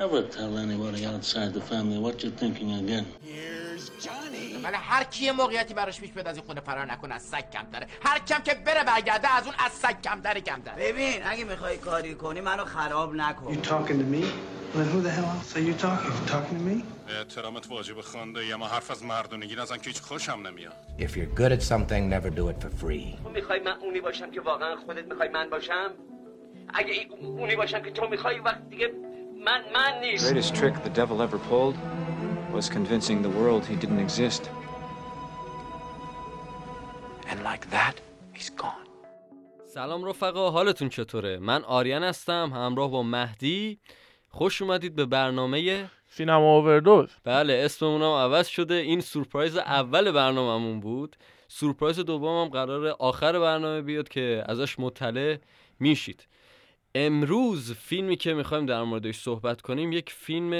Never tell anybody outside the family what you're thinking again. ولی هر کی موقعیتی براش پیش بیاد از این خونه فرار نکنه از سگ کم داره هر کم که بره برگرده از اون از سگ کم داره کم داره ببین اگه می‌خوای کاری کنی منو خراب نکن You talking to me? Then who the hell else are you talking? You talking to me? احترامت واجب خانده یا ما حرف از مردونگی نزن که هیچ خوشم نمیاد If you're good at something, never do it for free. تو می‌خوای من اونی باشم که واقعا خودت می‌خوای من باشم اگه اونی باشم که تو می‌خوای وقت دیگه من من نیست. Greatest trick the devil ever pulled was convincing the world he didn't exist. And like that, he's gone. سلام رفقا حالتون چطوره؟ من آریان هستم همراه با مهدی. خوش اومدید به برنامه سینما اووردوز. بله اسممون هم عوض شده. این سورپرایز اول برنامهمون بود. سورپرایز دومم قرار آخر برنامه بیاد که ازش مطلع میشید. امروز فیلمی که می‌خوایم در موردش صحبت کنیم یک فیلم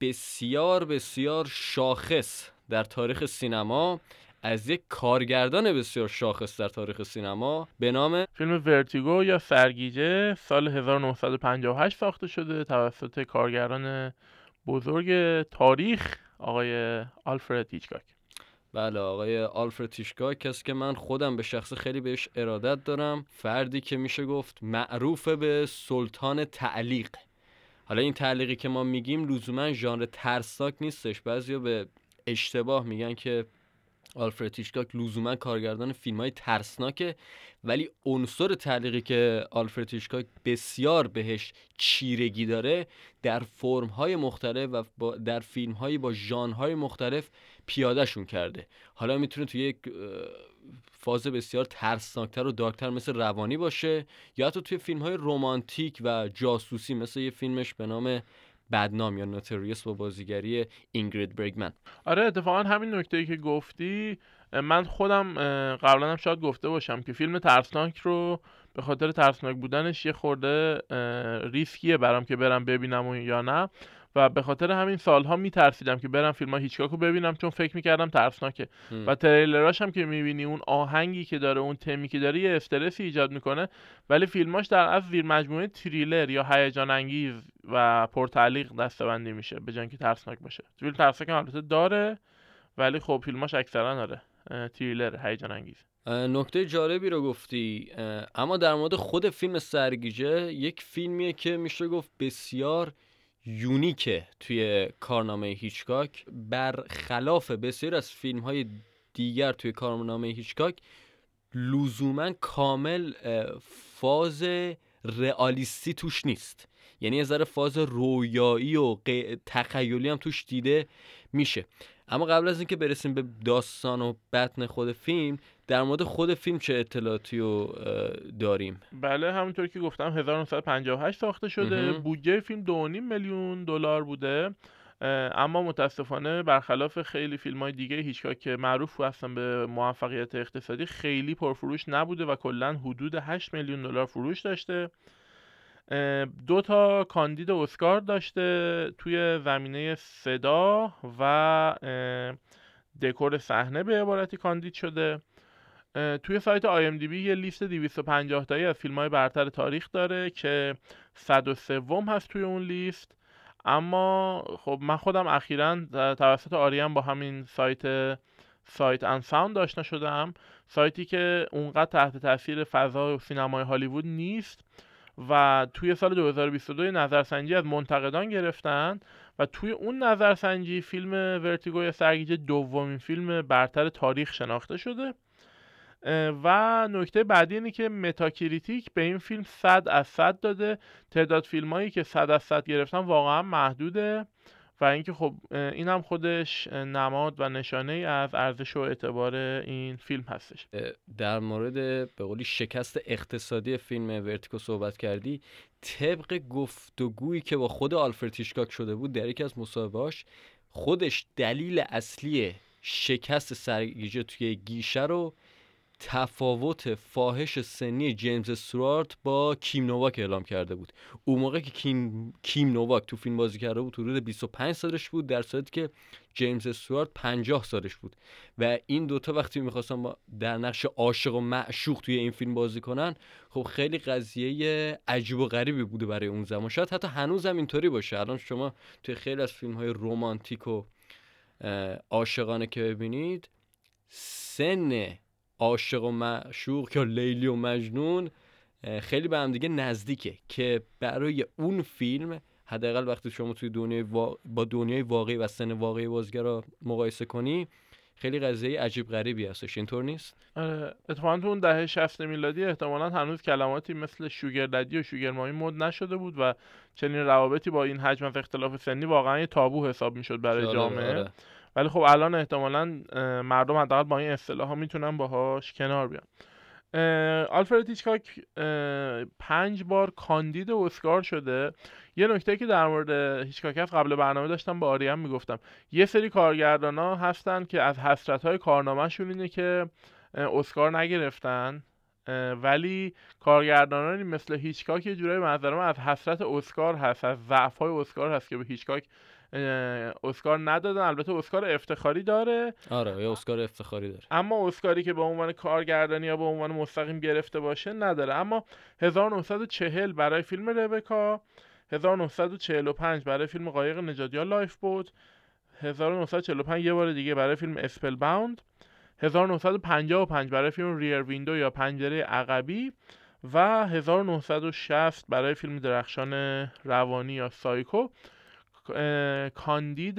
بسیار بسیار شاخص در تاریخ سینما از یک کارگردان بسیار شاخص در تاریخ سینما به نام فیلم ورتیگو یا سرگیجه سال 1958 ساخته شده توسط کارگردان بزرگ تاریخ آقای آلفرد هیچکاک. بله آقای آلفرد تیشکا کسی که من خودم به شخص خیلی بهش ارادت دارم. فردی که میشه گفت معروف به سلطان تعلیق. حالا این تعلیقی که ما میگیم لزوما ژانر ترسناک نیستش. بعضیا به اشتباه میگن که آلفرد تیشکاک لزوما کارگردان فیلم های ترسناکه ولی عنصر تعلیقی که آلفرد تیشکاک بسیار بهش چیرگی داره در فرم های مختلف و در فیلم های با ژانرهای مختلف پیادهشون کرده. حالا می‌تونه توی یک فاز بسیار ترسناکتر و دارکتر مثل روانی باشه یا حتی توی فیلم های رومانتیک و جاسوسی مثل یه فیلمش به نام بدنام یا نوتریوس با بازیگری اینگرید برگمن. آره اتفاقا همین نکته که گفتی من خودم قبلا هم شاید گفته باشم که فیلم ترسناک رو به خاطر ترسناک بودنش یه خورده ریسکیه برام که برم ببینم و یا نه. و به خاطر همین سالها میترسیدم که برم فیلم هیچکاک رو ببینم چون فکر می‌کردم ترسناکه. و تریلراش هم که می‌بینی اون آهنگی که داره اون تمی که داره یه استرسی ایجاد می‌کنه. ولی فیلماش در از زیر مجموعه تریلر یا هیجان انگیز و پرتعلیق دستبندی میشه به جای اینکه ترسناک باشه. فیلم ترسناک هم البته داره ولی خب فیلماش اکثرا داره تریلر هیجان انگیز. نکته جالبی رو گفتی. اما در مورد خود فیلم سرگیجه یک فیلمیه که میشه گفت بسیار یونیکه توی کارنامه هیچکاک. برخلاف بسیار از فیلم های دیگر توی کارنامه هیچکاک لزوما کامل فاز رئالیستی توش نیست. یعنی یه ذره فاز رویایی و تخیلی هم توش دیده میشه. اما قبل از اینکه برسیم به داستان و بطن خود فیلم در مورد خود فیلم چه اطلاعاتی رو داریم؟ بله همونطور که گفتم 1958 ساخته شده. بودجه فیلم 2.5 میلیون دلار بوده. اما متاسفانه برخلاف خیلی فیلم های دیگه هیچکاک که معروف هستن به موفقیت اقتصادی خیلی پرفروش نبوده و کلا حدود 8 میلیون دلار فروش داشته. دو تا کاندید اسکار داشته توی زمینه صدا و دکور صحنه به عبارتی کاندید شده. توی سایت آی ام دی بی یه لیست 250 تایی از فیلم های برتر تاریخ داره که 103 هست توی اون لیست. اما خب من خودم اخیرا توسط آریان با همین سایت Sight and Sound آشنا شدم. سایتی که اونقدر تحت تاثیر فضا و سینمای هالیوود نیست. و توی سال 2022 یه نظرسنجی از منتقدان گرفتن و توی اون نظرسنجی فیلم Vertigo سرگیجه دومین فیلم برتر تاریخ شناخته شده. و نکته بعدی اینه که Metacritic به این فیلم 100 از 100 داده. تعداد فیلم هایی که 100 از 100 گرفتن واقعا محدوده. و اینکه خب این هم خودش نماد و نشانه ای از ارزش و اعتبار این فیلم هستش. در مورد به قولی شکست اقتصادی فیلم Vertigo صحبت کردی طبق گفتگویی که با خود آلفرد هیچکاک شده بود در یکی از مصاحبه‌هاش خودش دلیل اصلی شکست سرگیجه توی گیشه رو تفاوت فاحش سنی جیمز استوارت با کیم نوواک اعلام کرده بود. اون موقع که کیم, کیم نوواک تو فیلم بازی کرده بود حدود 25 سالش بود در صورتی که جیمز استوارت 50 سالش بود. و این دوتا وقتی می‌خواستن در نقش عاشق و معشوق توی این فیلم بازی کنن خب خیلی قضیه عجیب و غریبی بوده برای اون زمان. شاید حتی هنوز هم اینطوری باشه. الان شما توی خیلی از فیلم های رومانتیک و عاشقانه که ببینید سن عاشق و معشوق یا لیلی و مجنون خیلی به هم دیگه نزدیکه که برای اون فیلم حداقل وقتی شما توی دنیای با دنیای واقعی و سن واقعی بازیگر رو مقایسه کنی خیلی قضیه عجیب غریبی هستش اینطور نیست آره اتفاقا تو اون دهه 60 میلادی احتمالا هنوز کلماتی مثل شوگر ددی و شوگر مامی مد نشده بود و چنین روابطی با این حجم از اختلاف سنی واقعا یه تابو حساب می‌شد برای جامعه آره. ولی خب الان احتمالا مردم حداقل با این اصطلاح ها می‌تونن باهاش کنار بیان. آلفرد هیچکاک پنج بار کاندید اسکار شده. یه نکته که در مورد هیچکاک هست قبل برنامه داشتم با آریم می‌گفتم. یه سری کارگردان ها هستن که از حسرت های کارنامهشون اینه که اسکار نگرفتن. ولی کارگردانانی مثل هیچکاک یه جورایی به نظرم از حسرت اسکار هست از ضعف های اسکار هست که به هیچکاک اسکار ندادن. البته اسکار افتخاری داره. آره یه اسکار افتخاری داره. اما اسکاری که به عنوان کارگردانی یا به عنوان مستقیم گرفته باشه نداره. اما 1940 برای فیلم ربکا 1945 برای فیلم قایق نجات یا Lifeboat 1945 یه بار دیگه برای فیلم Spellbound 1955 برای فیلم ریر ویندو یا پنجره عقبی و 1960 برای فیلم درخشان روانی یا سایکو. کاندید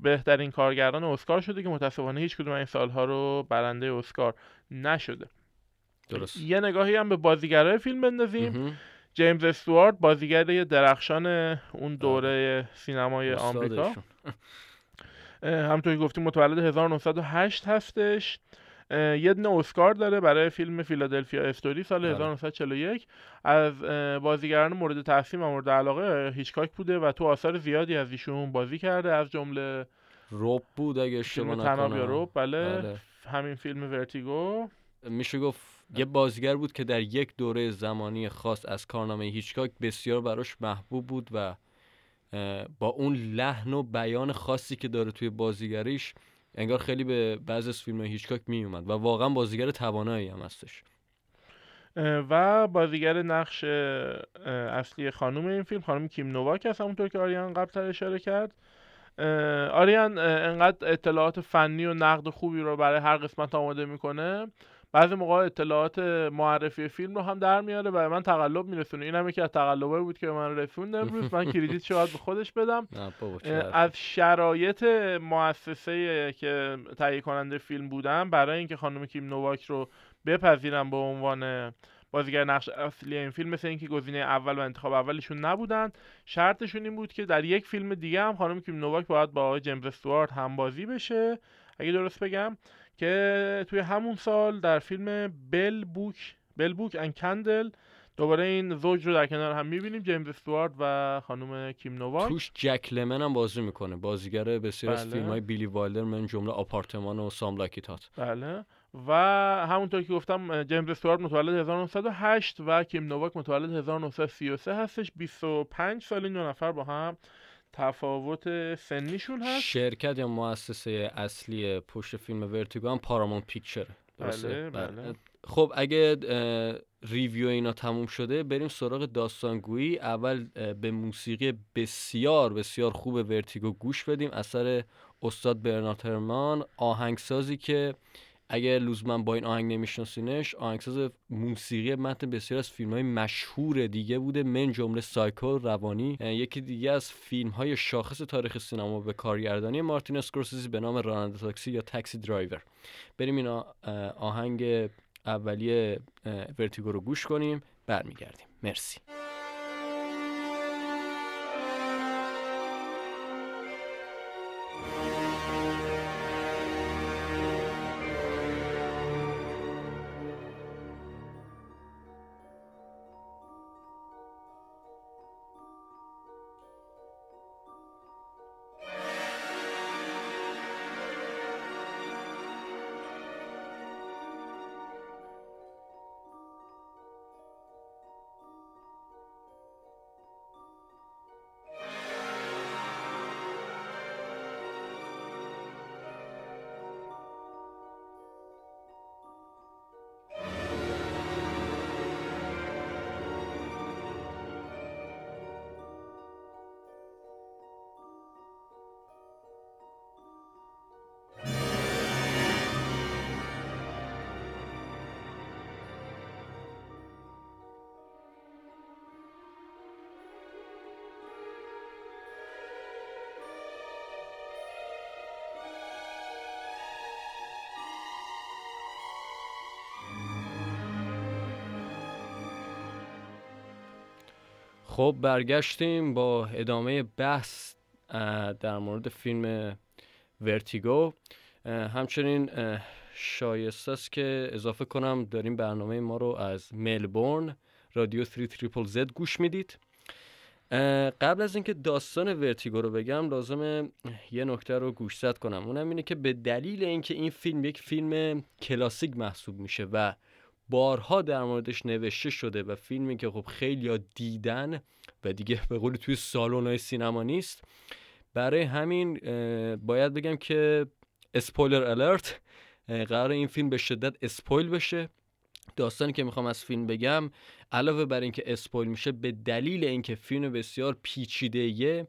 بهترین کارگردان اسکار شده که متاسفانه هیچ کدوم این سالها رو برنده اسکار نشده. درست. یه نگاهی هم به بازیگرای فیلم بندازیم. جیمز استوارت بازیگر درخشان اون دوره سینمای آمریکا. همونطور که گفتیم متولد 1908 هستش. یه دونه اسکار داره برای فیلم فیلادلفیا استوری سال 1941 بله. از بازیگران مورد تحسین و مورد علاقه هیچکاک بوده و تو آثار زیادی از ایشون بازی کرده. از جمله روب بود اگه اشتباه نکنم. روب بله. بله. همین فیلم ورتیگو. میشه گفت یه بازیگر بود که در یک دوره زمانی خاص از کارنامه هیچکاک بسیار براش محبوب بود و با اون لحن و بیان خاصی که داره توی بازیگریش انگار خیلی به بعض از فیلم هیچکاک می اومد و واقعا بازیگر توانایی هم هستش. و بازیگر نقش اصلی خانوم این فیلم خانم کیم نوواک هست همونطور که آریان قبل اشاره کرد. آریان انقدر اطلاعات فنی و نقد خوبی رو برای هر قسمت آماده می‌کنه. بعضی موقع اطلاعات معرفی فیلم رو هم در میاره و من تقلب میرسونه. این هم یکی از تقلبایی بود که من رسوند امروز من کریدیت شاید به خودش بدم. از شرایط مؤسسه که تهیه کننده فیلم بودم برای اینکه خانم کیم نوواک رو بپذیرم به عنوان بازیگر نقش اصلی این فیلم مثل اینکه گزینه اول و انتخاب اولشون نبودن. شرطشون این بود که در یک فیلم دیگه هم خانم کیم نوواک باید با آقای جیمز استوارت هم بازی بشه. اگه درست بگم که توی همون سال در فیلم بل بوک بل بوک ان کندل دوباره این زوج رو در کنار هم می‌بینیم جیمز استوارد و خانم کیم نوواک. توش جک لمون هم بازی می‌کنه. بازیگر بسیار بله. از فیلم های بیلی وایلدر من جمله آپارتمان و Some Like It Hot بله. و همونطور که گفتم جیمز استوارت متولد 1908 و کیم نوواک متولد 1933 هستش. 25 سال این دو نفر با هم تفاوت سنیشون هست؟ شرکت یا مؤسسه اصلی پشت فیلم Vertigo هم Paramount Pictures بله بله. خب اگه review اینا تموم شده بریم سراغ داستانگویی. اول به موسیقی بسیار بسیار خوب Vertigo گوش بدیم. اثر استاد برنارد هرمان آهنگسازی که اگه لزوما با این آهنگ نمیشناسینش آهنگساز موسیقی متن بسیار از فیلم های مشهور دیگه بوده من جمله سایکو روانی یکی دیگه از فیلم های شاخص تاریخ سینما به کارگردانی مارتین اسکورسیزی به نام راننده تاکسی یا Taxi Driver. بریم این آهنگ اولیه ورتیگو رو گوش کنیم برمیگردیم. مرسی. خب برگشتیم با ادامه بحث در مورد فیلم Vertigo. همچنین شایسته است که اضافه کنم داریم برنامه ما رو از ملبورن رادیو 3 triple گوش می‌دید. قبل از اینکه داستان Vertigo رو بگم لازم یه نکته رو گوشزد کنم. اونم اینه که به دلیل اینکه این فیلم یک فیلم کلاسیک محسوب میشه و بارها در موردش نوشته شده و فیلمی که خب خیلی دیدن و دیگه به قول توی سالن سینما نیست. برای همین باید بگم که اسپویلر الرت قرار این فیلم به شدت اسپویل بشه. داستانی که می‌خوام از فیلم بگم علاوه بر اینکه اسپویل میشه به دلیل اینکه فیلم بسیار پیچیده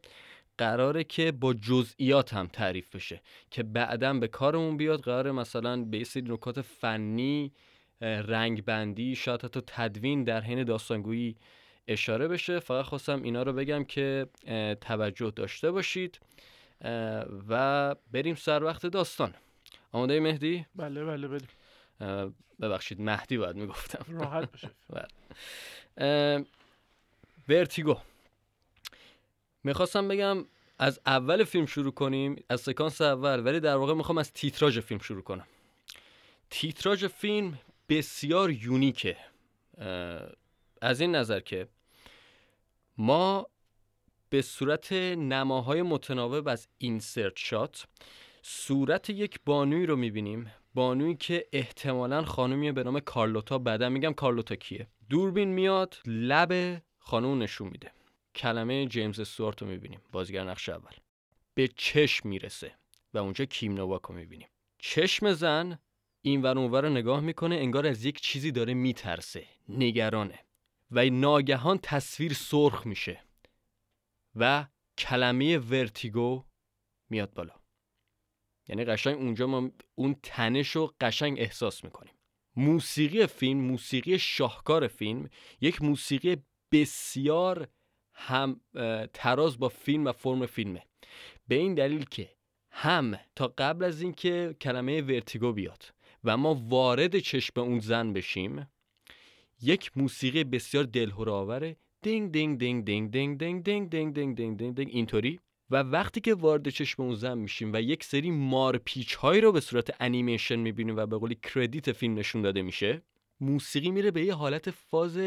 قراره که با جزئیات هم تعریف بشه که بعدا به کارمون بیاد. قراره مثلا به سری نکات فنی رنگ بندی شاید حتی تدوین در حین داستانگویی اشاره بشه. فقط خواستم اینا رو بگم که توجه داشته باشید و بریم سر وقت داستان. آماده مهدی؟ بله بله بله ببخشید مهدی باید می‌گفتم. راحت بشه بله. ورتیگو. می‌خواستم بگم از اول فیلم شروع کنیم از سکانس اول ولی در واقع می‌خوام از تیتراژ فیلم شروع کنم. تیتراژ فیلم بسیار یونیکه. از این نظر که ما به صورت نماهای متناوب از اینسرت شات صورت یک بانوی رو می‌بینیم. بانویی که احتمالا خانومیه به نام کارلوتا بعدا میگم کارلوتا کیه؟ دوربین میاد لب خانوم نشون میده. کلمه جیمز استوارت رو می‌بینیم. بازیگر نقش اول. به چشم می‌رسه و اونجا کیم نواک رو می‌بینیم. چشم زن این ور اونور نگاه می‌کنه انگار از یک چیزی داره میترسه. نگرانه. و ناگهان تصویر سرخ میشه. و کلمه ورتیگو میاد بالا. یعنی قشنگ اونجا ما اون تنش رو قشنگ احساس می‌کنیم. موسیقی فیلم موسیقی شاهکار فیلم یک موسیقی بسیار هم تراز با فیلم و فرم فیلمه. به این دلیل که هم تا قبل از اینکه کلمه Vertigo بیاد و ما وارد چشم اون زن بشیم یک موسیقی بسیار دلهره آوره دینگ دینگ دینگ دینگ دینگ دینگ دینگ دینگ دینگ دینگ دینگ دینگ اینطوری و وقتی که وارد چشم اون زن میشیم و یک سری مارپیچ هایی رو به صورت انیمیشن می‌بینیم و به قولی credit فیلم نشون داده میشه موسیقی میره به یه حالت فاز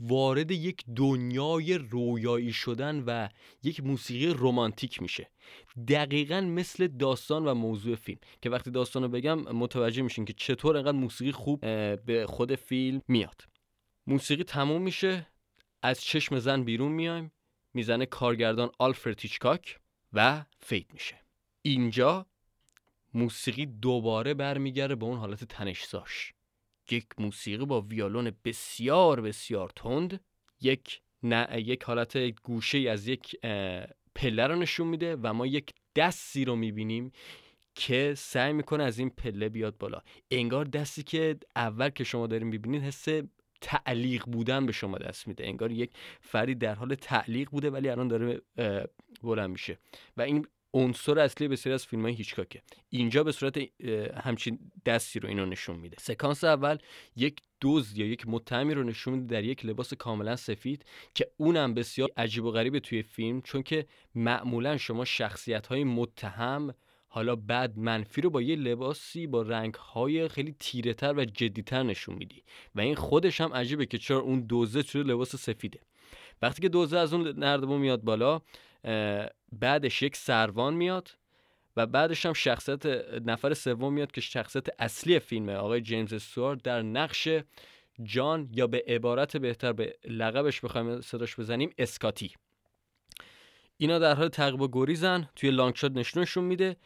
وارد یک دنیای رویایی شدن و یک موسیقی رمانتیک میشه. دقیقا مثل داستان و موضوع فیلم. که وقتی داستان رو بگم متوجه میشین که چطور انقدر موسیقی خوب به خود فیلم میاد. موسیقی تموم میشه از چشم زن بیرون میایم می‌زنه کارگردان آلفرد تیچکاک و فید میشه. اینجا موسیقی دوباره برمیگرده به اون حالت تنشزاش یک موسیقی با ویالون بسیار بسیار تند. یک نه یک حالت گوشه از یک پله رو نشون میده و ما یک دستی رو می‌بینیم که سعی می‌کنه از این پله بیاد بالا. انگار دستی که اول که شما داریم می‌بینید حس تعلیق بودن به شما دست میده. انگار یک فردی در حال تعلیق بوده ولی الان داره بلند میشه. و این عنصر اصلی بسیاری از فیلم های هیچکاکه. اینجا به صورت همچین دستی رو اینو نشون میده. سکانس اول یک دوز یا یک متهمی رو نشون میده در یک لباس کاملا سفید که اونم بسیار عجیب و غریبه توی فیلم چون که معمولا شما شخصیت های متهم حالا بعد منفی رو با یه لباسی با رنگ های خیلی تیره تر و جدیتر نشون میدی. و این خودش هم عجیبه که چرا اون دوزه شده لباس سفیده. وقتی که دوزه از اون نردبون میاد بالا بعدش یک سروان میاد و بعدش هم شخصیت نفر سوم میاد که شخصیت اصلی فیلمه آقای جیمز استوارت در نقش جان یا به عبارت بهتر به لقبش بخوایم صداش بزنیم اسکاتی. اینا در حال تعقیب و گریزن توی لانگ شات نشونشون میده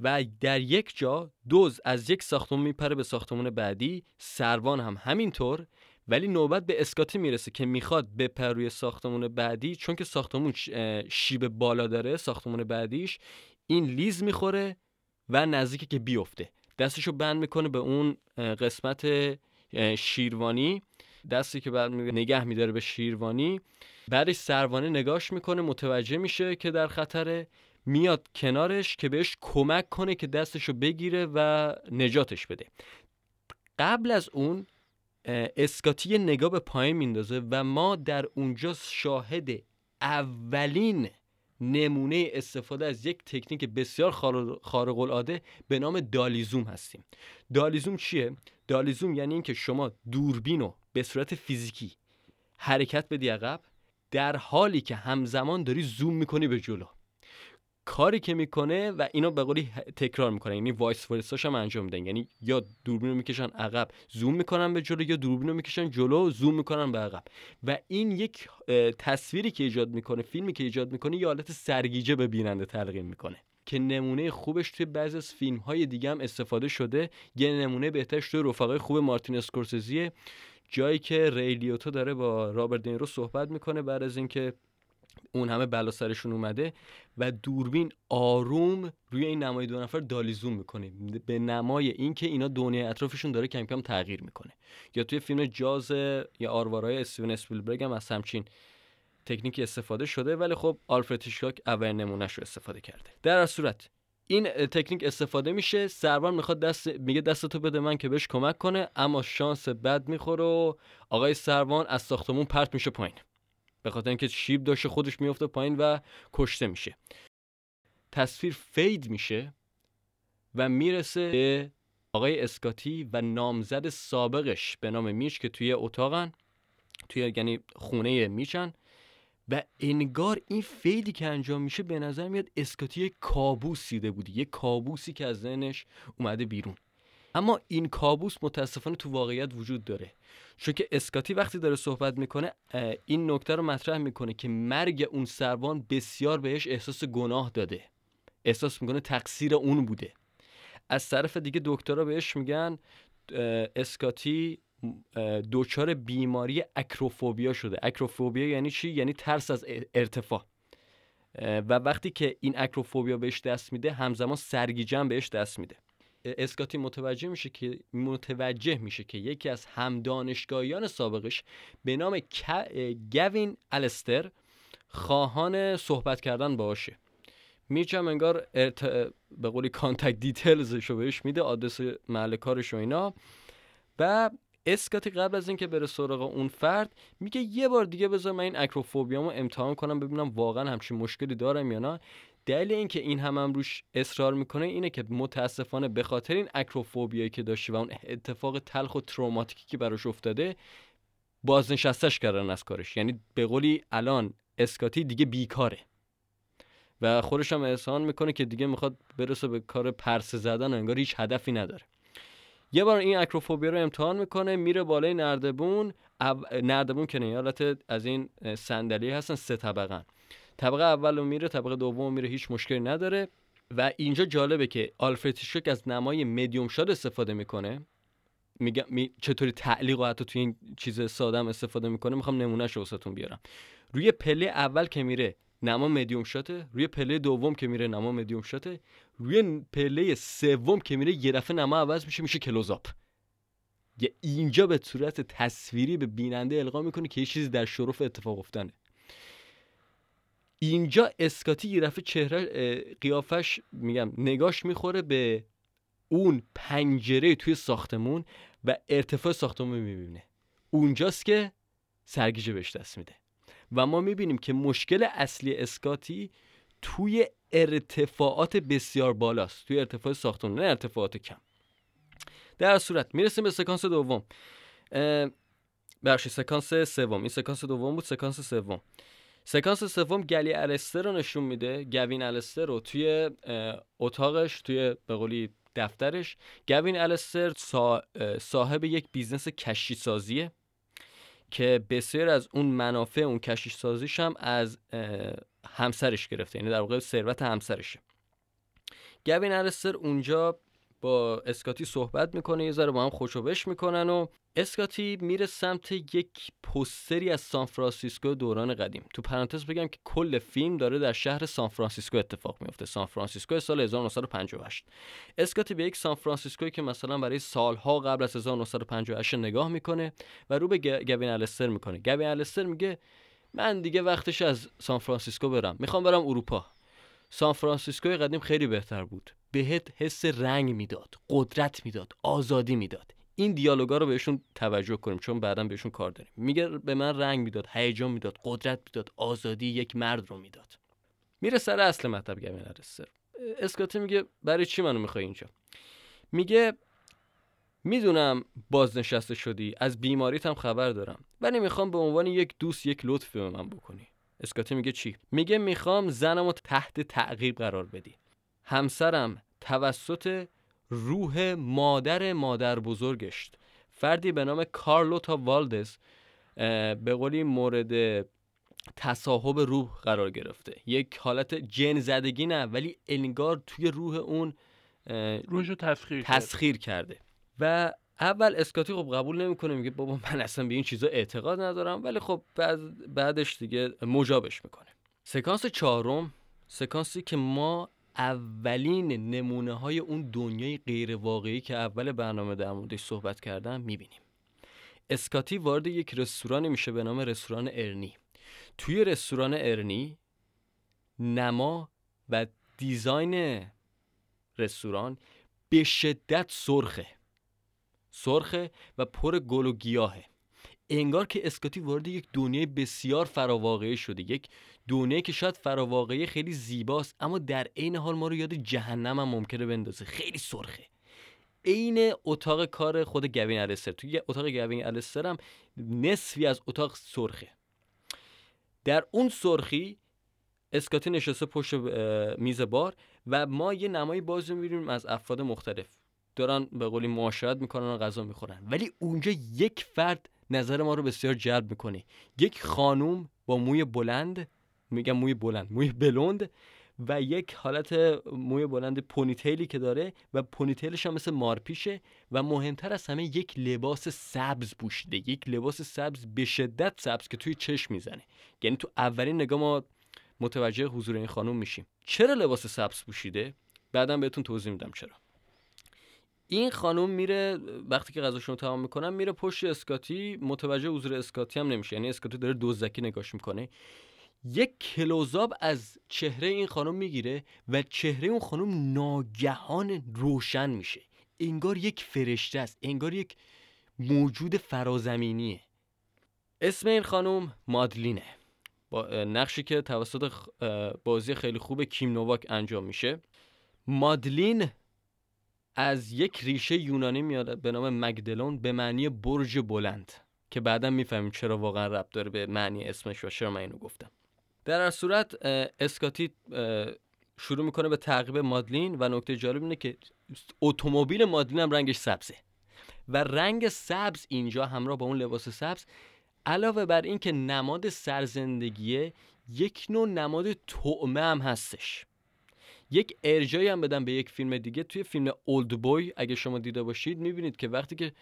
و در یک جا دوز از یک ساختمون میپره به ساختمون بعدی سروان هم همینطور ولی نوبت به اسکاتی می‌رسه که می‌خواد به روی ساختمون بعدی چون که ساختمون شیب بالا داره ساختمون بعدیش این لیز می‌خوره و نزدیکه که بیفته. دستشو بند می‌کنه به اون قسمت شیروانی. دستی که بعد نگه میداره به شیروانی. بعدش سروانه نگاش می‌کنه متوجه میشه که در خطره. میاد کنارش که بهش کمک کنه که دستشو بگیره و نجاتش بده. قبل از اون اسکاتی نگاه به پایین میندازه و ما در اونجا شاهد اولین نمونه استفاده از یک تکنیک بسیار خارق العاده به نام دالیزوم هستیم. دالیزوم چیه؟ دالیزوم یعنی اینکه شما دوربین رو به صورت فیزیکی حرکت بدی عقب در حالی که همزمان داری زوم می‌کنی به جلو. کاری که می‌کنه و اینو به قولی تکرار می‌کنه. یعنی vice versa ش هم انجام میدن یعنی یا دوربین رو می‌کشن عقب زوم می‌کنن به جلو یا دوربین رو می‌کشن جلو زوم می‌کنن به عقب. و این یک تصویری که ایجاد می‌کنه فیلمی که ایجاد می‌کنه یه حالت سرگیجه به بیننده تلقین می‌کنه. که نمونه خوبش توی بعضی از فیلم های دیگه هم استفاده شده. یه نمونه بهترش توی رفقای خوب مارتین اسکورسیزیه. جایی که ری لیوتا داره با رابرت دنیرو صحبت می‌کنه بعد از اینکه اون همه بلا سرشون اومده و دوربین آروم روی این نمای دو نفر دالیزوم می‌کنه. به نمای اینکه اینا دنیای اطرافشون داره کم کم تغییر می‌کنه. یا توی فیلم جاز یا آروارای استیون اسپیلبرگ هم از همچین تکنیکی استفاده شده ولی خب آلفرد هیچکاک اول نمونهش رو استفاده کرده. در هر صورت این تکنیک استفاده میشه. سروان می‌خواد دست میگه دستتو بده من که بهش کمک کنه اما شانس بد می‌خوره و آقای سروان از ساختمون پرت میشه پایین. به خاطر اینکه شیب داشته خودش میفته پایین و کشته میشه. تصویر fade میشه و می‌رسه به آقای اسکاتی و نامزد سابقش به نام میج که توی اتاقن توی یعنی خونه میجن و انگار این fade ی که انجام میشه به نظر میاد اسکاتی کابوس دیده بودی یه کابوسی که از ذهنش اومده بیرون. اما این کابوس متاسفانه تو واقعیت وجود داره. چون که اسکاتی وقتی داره صحبت می‌کنه این نکته رو مطرح می‌کنه که مرگ اون سروان بسیار بهش احساس گناه داده. احساس می‌کنه تقصیر اون بوده. از طرف دیگه دکترها بهش میگن اسکاتی دچار بیماری اکروفوبیا شده. اکروفوبیا یعنی چی؟ یعنی ترس از ارتفاع. و وقتی که این acrophobia بهش دست میده همزمان سرگیجه بهش دست میده. اسکاتی متوجه میشه که متوجه میشه که یکی از همدانشگاهیان سابقش به نام گوین الستر خواهان صحبت کردن باشه. میجم انگار ارت... به قولی contact details ش رو بهش میده آدرس محل کارش و اینا. و اسکاتی قبل از اینکه بره سراغ اون فرد میگه یه بار دیگه بذار من این اکروفوبیامو امتحان کنم ببینم واقعا همچین مشکلی دارم یا نه. دلیل اینکه این هم, هم روش اصرار می‌کنه اینه که متاسفانه به خاطر این اکروفوبیایی که داشته و اون اتفاق تلخ و تروماتیکی که براش افتاده بازنشستش کردن از کارش. یعنی به قولی الان اسکاتی دیگه بیکاره. و خودش هم احسان می‌کنه که دیگه می‌خواد برسه به کار پرسه زدن و انگار هیچ هدفی نداره. یه بار این اکروفوبیا رو امتحان می‌کنه میره بالای نردبون. نردبون که حالت از این صندلی هستن سه طبقه طبقه اول میره طبقه دوم میره هیچ مشکلی نداره. و اینجا جالبه که آلفرد هیچکاک از نمای مدیوم شاد استفاده می‌کنه. میگم می... چطوری تعلیق و حتی توی این چیز ساده هم استفاده می‌کنه؟ می‌خوام نمونهش رو واسهتون بیارم. روی پله اول که میره نما مدیوم شاته روی پله دوم که میره نما مدیوم شاته روی پله سوم که میره یه دفعه نما عوض میشه میشه کلوزاپ اینجا به صورت تصویری به بیننده القا می‌کنه که یه چیزی در شرف اتفاق افتنه اینجا اسکاتی یه چهره قیافش میگم نگاش می‌خوره به اون پنجره توی ساختمون و ارتفاع ساختمون می‌بینه. اونجاست که سرگیجه بهش دست میده. و ما می‌بینیم که مشکل اصلی اسکاتی توی ارتفاعات بسیار بالاست. توی ارتفاع ساختمون نه ارتفاعات کم. در صورت می‌رسیم به سکانس دوم. بخشی سکانس سوم. این سکانس دوم بود سکانس سوم. سکانس سوم گوین الستر رو نشون میده. گوین الستر رو توی اتاقش توی به قولی دفترش. گوین الستر صاحب یک business کشتی سازیه که بسیار از اون منافع اون کشتی سازیش هم از همسرش گرفته. یعنی در واقع ثروت همسرشه. گوین الستر اونجا با اسکاتی صحبت می‌کنه یه ذره با هم خوشوبش می‌کنن و اسکاتی میره سمت یک پوستری از سان فرانسیسکو دوران قدیم. تو پرانتز بگم که کل فیلم داره در شهر سان فرانسیسکو اتفاق میفته. سان فرانسیسکو سال 1958 اسکاتی به یک سان فرانسیسکوی که مثلا برای سالها قبل از 1958 نگاه می‌کنه و رو به گوین الستر می‌کنه. گوین الستر میگه من دیگه وقتش از سان فرانسیسکو برم. می‌خوام برم اروپا. سان فرانسیسکوی قدیم خیلی بهتر بود. بهت حس رنگ می‌داد قدرت می‌داد آزادی می‌داد. این دیالوگا رو بهشون توجه کنیم چون بعدا بهشون کار داریم. میگه به من رنگ می‌داد هیجان می‌داد قدرت می‌داد آزادی یک مرد رو می‌داد. میره سر اصل مطلب گوین الستر اسکاتی میگه برای چی منو می‌خوای اینجا؟ میگه می‌دونم بازنشسته شدی از بیماریت هم خبر دارم ولی می‌خوام به عنوان یک دوست یک لطف به من بکنی. اسکاتی میگه چی؟ میگه می‌خوام زنمو تحت تعقیب قرار بدی. همسرم توسط روح مادر مادر بزرگش فردی به نام کارلوتا والدز به قولی مورد تصاحب روح قرار گرفته. یک حالت جن زدگی نه ولی انگار توی روح اون روحشو تسخیر تسخیر کرده. و اول اسکاتی خب قبول نمی‌کنه میگه بابا من اصلا به این چیزا اعتقاد ندارم. ولی خب بعد بعدش دیگه مجابش می‌کنه. سکانس چهارم سکانسی که ما اولین نمونه های اون دنیای غیر واقعی که اول برنامه در موردش صحبت کردم می‌بینیم. اسکاتی وارد یک رستوران میشه به نام رستوران ارنی. توی رستوران ارنی نما و دیزاین رستوران به شدت سرخه. سرخه و پر گل و گیاهه. انگار که اسکاتی وارد یک دنیای بسیار فراواقعی شده. یک دنیایی که شاید فراواقعی خیلی زیباست اما در عین حال ما رو یاد جهنم هم ممکنه بندازه. خیلی سرخه. عین اتاق کار خود گوین الستر. توی اتاق گوین الستر هم نصفی از اتاق سرخه. در اون سرخی اسکاتی نشسته پشت میز بار و ما یه نمایی باز می‌بینیم از افراد مختلف. دارن به قولی معاشرت می‌کنن و غذا می‌خورن. ولی اونجا یک فرد نظر ما رو بسیار جلب می‌کنه یک خانوم با موی بلند میگم موی بلند موی بلند و یک حالت موی بلند پونیتیلی که داره و پونیتیلش هم مثل مارپیشه و مهمتر از همه یک لباس سبز پوشیده یک لباس سبز به شدت سبز که توی چشم می‌زنه. یعنی تو اولین نگاه ما متوجه حضور این خانم میشیم. چرا لباس سبز پوشیده؟ بعدم بهتون توضیح میدم چرا. این خانم میره وقتی که غذاشون رو تمام می‌کنن میره پشت اسکاتی متوجه حضور اسکاتی هم نمیشه. یعنی اسکاتی داره دزدکی نگاش می‌کنه. یک کلوزاب از چهره این خانم می‌گیره و چهره اون خانم ناگهان روشن میشه. انگار یک فرشته است. انگار یک موجود فرازمینیه. اسم این خانم مادلینه. با نقشی که توسط بازی خیلی خوب کیم نوواک انجام میشه. مادلین از یک ریشه یونانی میاد به نام مگدلون به معنی برج بلند که بعدا می‌فهمیم چرا واقعا ربط داره به معنی اسمش و چرا من اینو گفتم. در هر صورت اسکاتی شروع می‌کنه به تعقیب مادلین و نکته جالب اینه که اتومبیل مادلین هم رنگش سبزه و رنگ سبز اینجا همراه با اون لباس سبز علاوه بر این که نماد سرزندگیه یک نوع نماد تعمه هم هستش. یک ارجایی هم بدم به یک فیلم دیگه. توی فیلم اولد بوی اگه شما دیده باشید می‌بینید که وقتی که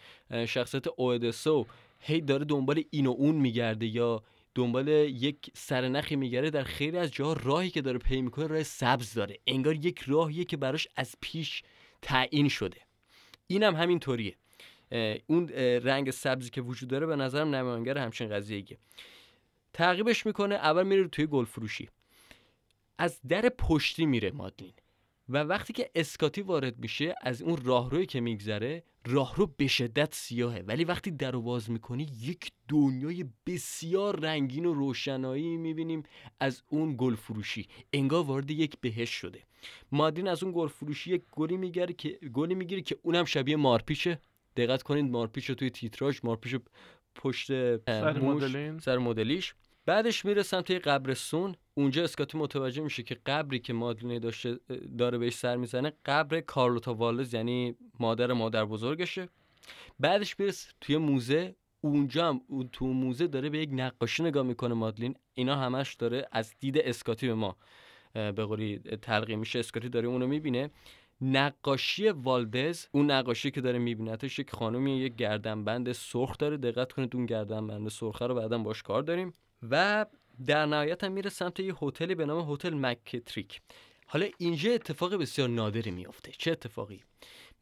شخصیت اوادسو هی داره دنبال این و اون میگرده یا دنبال یک سرنخی میگرده در خیلی از جاها راهی که داره پی می‌کنه راه سبز داره. انگار یک راهیه که براش از پیش تعیین شده. اینم همین طوریه اون رنگ سبزی که وجود داره به نظرم نمایانگر همچین قضیه تعقیبش می‌کنه اول میره توی گل فروشی از در پشتی میره مادلین. و وقتی که اسکاتی وارد میشه از اون راهروی که میگذره راهرو به شدت سیاهه. ولی وقتی در باز می‌کنی یک دنیای بسیار رنگین و روشنایی می‌بینیم از اون گل فروشی انگار وارد یک بهش شده. مادین از اون گل فروشی یک گلی می‌گیره که گلی می‌گیره که اونم شبیه مارپیشه دقت کنید مارپیش توی تیتراژ مارپیش پشت سر مدلیش. بعدش میره سمت قبرستون. اونجا اسکاتی متوجه میشه که قبری که مادلینه داشته داره بهش سر می‌زنه قبر کارلوتا والز یعنی مادر مادر بزرگشه. بعدش میره توی موزه. اونجا هم تو موزه داره به یک نقاشی نگاه می‌کنه مادلین. اینا همش داره از دید اسکاتی به ما به قولی تلقی میشه. اسکاتی داره اونو می‌بینه. نقاشی والدز اون نقاشی که داره میبینتش یک خانومی یک گردنبند سرخ داره. دقت کنید اون گردنبند سرخه رو بعدا باش کار داریم. و در نهایت هم میره سمت یه هتلی به نام هتل مکتریک. حالا اینجا اتفاق بسیار نادری میافته. چه اتفاقی؟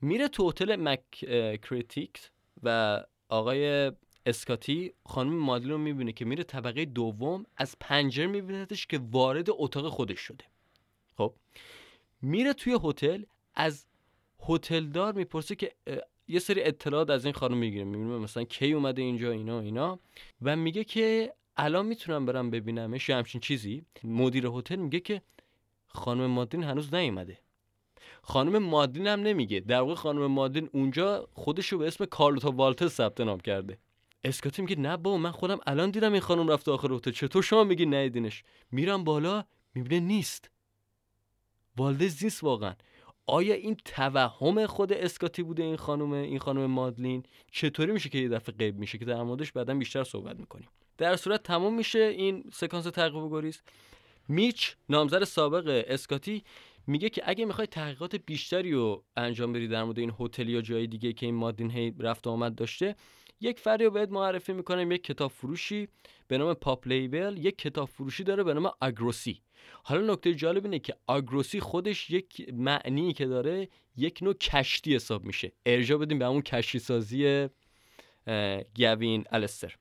میره تو هتل مکریتیک و آقای اسکاتی خانم مادلی رو می‌بینه که میره طبقه دوم از پنجره میبیندش که وارد اتاق خودش شده. خب؟ میره توی هتل از هتلدار می‌پرسه که یه سری اطلاعات از این خانم می‌گیره. می‌بینه مثلا کی اومده اینجا اینا اینا. و میگه که الان می‌تونم برم ببینمش یا همچین چیزی؟ مدیر هتل میگه که خانم مادین هنوز نیومده. خانم مادین هم نمیگه. در واقع خانم مادین اونجا خودشو به اسم کارلوتا والتر ثبت نام کرده. اسکاتی میگه نه با من خودم الان دیدم این خانم رفته آخر هتل. چطور شما میگی ندیدینش میرم بالا می‌بینه نیست. والدز نیست واقعا. آیا این توهم خود اسکاتی بوده این خانم این خانم مادلین؟ چطوری میشه که یه دفعه غیب میشه که در موردش بعدا بیشتر صحبت می‌کنیم؟ در صورت تموم میشه این سکانس تعقیب و گریز میچ نامزد سابق اسکاتی میگه که اگه می‌خوای تحقیقات بیشتری رو انجام بدی در مورد این هتل یا جای دیگه که این مادین هی رفت آمد داشته یک فردی بهت معرفی می‌کنم یک کتاب فروشی به نام پاپ لیبل یک کتاب فروشی داره به نام آگروسی. حالا نکته جالب اینه که آگروسی خودش یک معنی که داره یک نوع کشتی حساب میشه. ارجا بدیم به همون کشتی سازی گوین الستر.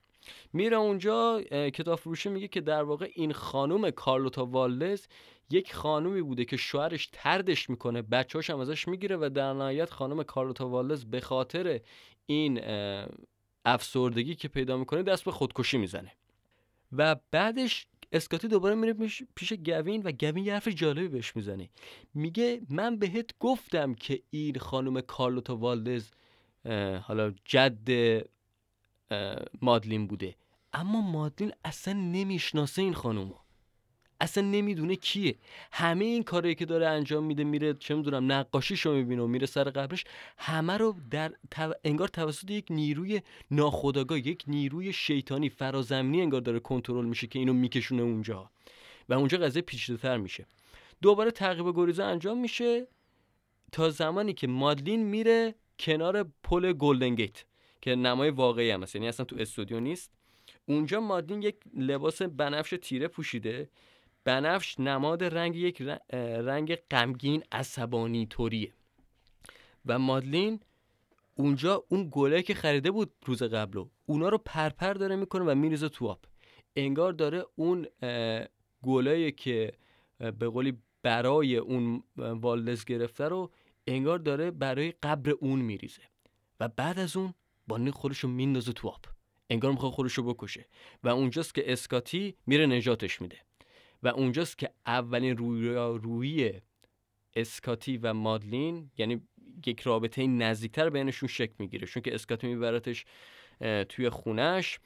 میره اونجا کتاب فروشی میگه که در واقع این خانم کارلوتا والدز یک خانومی بوده که شوهرش تردش می‌کنه بچه‌هاش هم ازش می‌گیره و در نهایت خانم کارلوتا والدز به خاطر این افسردگی که پیدا می‌کنه دست به خودکشی می‌زنه. و بعدش اسکاتی دوباره میره پیش گوین و گوین یه حرف جالبی بهش می‌زنه. میگه من بهت گفتم که این خانم کارلوتا والدز حالا جد مادلین بوده. اما مادلین اصلا نمی‌شناسه این خانومو اصلا نمی‌دونه کیه. همه این کاری که داره انجام میده میره چه می‌دونم نقاشیشو می‌بینه و میره سر قبرش همه رو در انگار توسط یک نیروی ناخودآگاه یک نیروی شیطانی فرازمینی انگار داره کنترل میشه که اینو میکشونه اونجا. و اونجا قضیه پیچیده تر میشه. دوباره تعقیب گریزه انجام میشه تا زمانی که مادلین میره کنار پل گلدن گیت که نمای واقعی هم هست. یعنی اصلا تو استودیو نیست. اونجا مادلین یک لباس بنفش تیره پوشیده. بنفش نماد رنگ یک رنگ غمگین عصبانی طوریه. و مادلین اونجا اون گله که خریده بود روز قبلو اونا رو پرپر داره می‌کنه و میریزه تو آب. انگار داره اون گله که به قولی برای اون والدز گرفته رو انگار داره برای قبر اون میریزه. و بعد از اون با خودش رو میندازه تو آب. انگار می‌خواد خودش رو بکشه. و اونجاست که اسکاتی میره نجاتش میده. و اونجاست که اولین روی اسکاتی و مادلین یعنی یک رابطه نزدیکتر بینشون شکل می‌گیره. چون که اسکاتی میبرتش توی خونش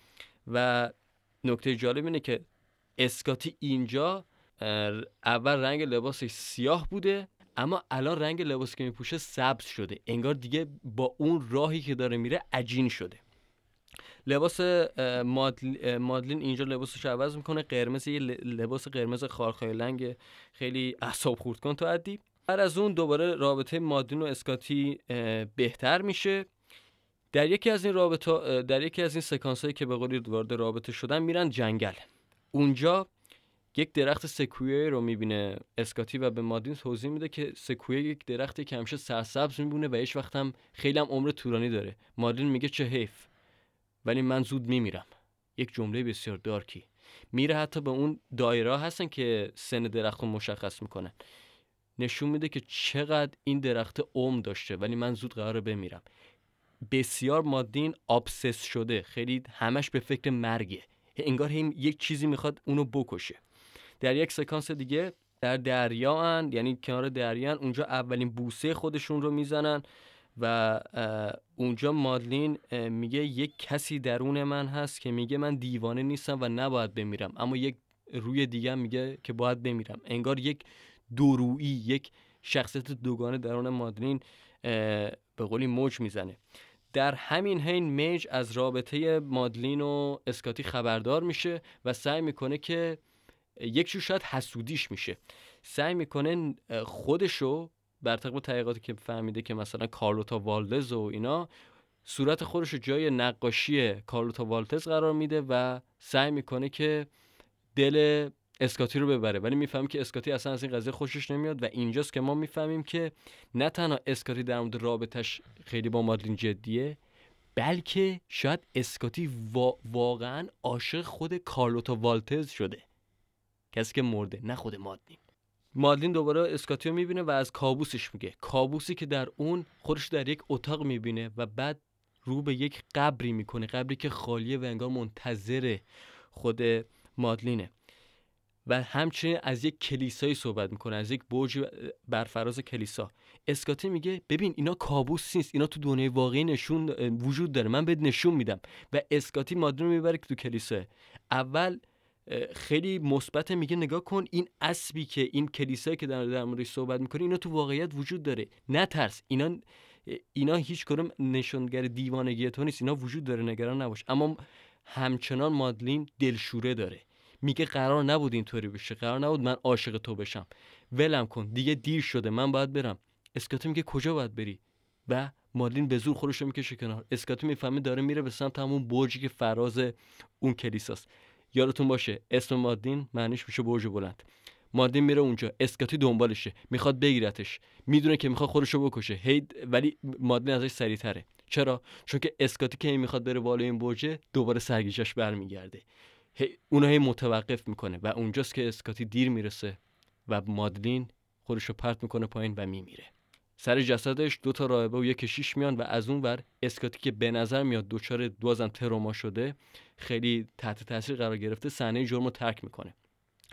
و نکته جالب اینه که اسکاتی اینجا اول رنگ لباسش سیاه بوده. اما الان رنگ لباس که میپوشه سبز شده. انگار دیگه با اون راهی که داره میره عجین شده. لباس مادلین اینجا لباسش عوض می‌کنه. قرمز یه لباس قرمز خارخای لنگ خیلی اعصاب خورد کن تو عدی بعد از اون دوباره رابطه مادلین و اسکاتی بهتر میشه. در یکی از این رابطه در یکی از این سکانس هایی که به قولی وارد رابطه شدن میرن جنگل. اونجا یک درخت سکویه رو می‌بینه. اسکاتی و به مادین توضیح میده که سکویه یک درختی که همیشه سرسبز میبونه و هیچ وقت هم خیلی هم عمر طولانی داره. مادین میگه چه حیف. ولی من زود میمیرم. یک جمله بسیار دارکی. میره حتی به اون دایره هستن که سن درخت رو مشخص می‌کنن. نشون میده که چقدر این درخت عمر داشته. ولی من زود قراره بمیرم. بسیار مادین آبسس شده. خیلی همش به فکر مرگه. انگار هم یک چیزی می‌خواد اونو بکشه. در یک سکانس دیگه در دریا یعنی کنار دریا اونجا اولین بوسه خودشون رو می‌زنن و اونجا مادلین میگه یک کسی درون من هست که میگه من دیوانه نیستم و نباید بمیرم. اما یک روی دیگه میگه که باید بمیرم. انگار یک دورویی یک شخصیت دوگانه درون مادلین به قولی موج می‌زنه. در همین حین میج از رابطه مادلین و اسکاتی خبردار میشه و سعی می‌کنه که یک شاید حسودیش میشه. سعی می‌کنه خودشو بر طبق تحقیقاتی که فهمیده که مثلا کارلوتا والدز و اینا صورت خودش رو جای نقاشی کارلوتا والتز قرار میده و سعی می‌کنه که دل اسکاتی رو ببره. ولی می‌فهمیم که اسکاتی اصلا از این قضیه خوشش نمیاد و اینجاست که ما می‌فهمیم که نه تنها اسکاتی در مورد رابطش خیلی با مادلین جدیه بلکه شاید اسکاتی واقعا عاشق خود کارلوتا والتز شده. کسی که مرده نه خود مادلین. مادلین دوباره اسکاتی رو می‌بینه و از کابوسش میگه. کابوسی که در اون خودش در یک اتاق می‌بینه و بعد رو به یک قبری می‌کنه قبری که خالیه و انگار منتظر خود مادلینه. و همچنین از یک کلیسایی صحبت می‌کنه از یک برج بر فراز کلیسا. اسکاتی میگه ببین اینا کابوس نیست اینا تو دنیای واقعی نشون وجود داره. من بهت نشون میدم. و اسکاتی مادلین رو می‌بره که تو کلیسا. اول خیلی مثبت میگه نگاه کن این اسبی که این کلیسایی که در در موردش صحبت می‌کنه اینا تو واقعیت وجود داره. نترس اینا اینا هیچ کدوم نشونگر دیوانگی تو نیست. اینا وجود داره نگران نباش. اما همچنان مادلین دلشوره داره. میگه قرار نبود اینطوری بشه. قرار نبود من عاشق تو بشم. ولم کن. دیگه دیر شده. من باید برم. اسکاتی میگه کجا باید بری؟ و مادلین به زور خودش رو می‌کشه کنار. اسکاتی می‌فهمه داره میره به سمت همون برجی که فراز اون کلیساست. یادتون باشه اسم مادین معنیش میشه برج بلند. مادین میره اونجا اسکاتی دنبالشه می‌خواد بگیرتش. می‌دونه که می‌خواد خودشو بکشه. هی ولی مادین ازش سریعتره. چرا؟ چون که اسکاتی که می‌خواد بره بالا این برج دوباره سرگیجش برمیگرده. اونو هی متوقف می‌کنه و اونجاست که اسکاتی دیر می‌رسه و مادلین خودشو پرت می‌کنه پایین و میمیره. سر جسدش دو تا راهبه و یک کشیش میان و از اون ور اسکاتی که به نظر میاد دچار دوازن تروما شده خیلی تحت تاثیر قرار گرفته صحنه جرم رو ترک می‌کنه.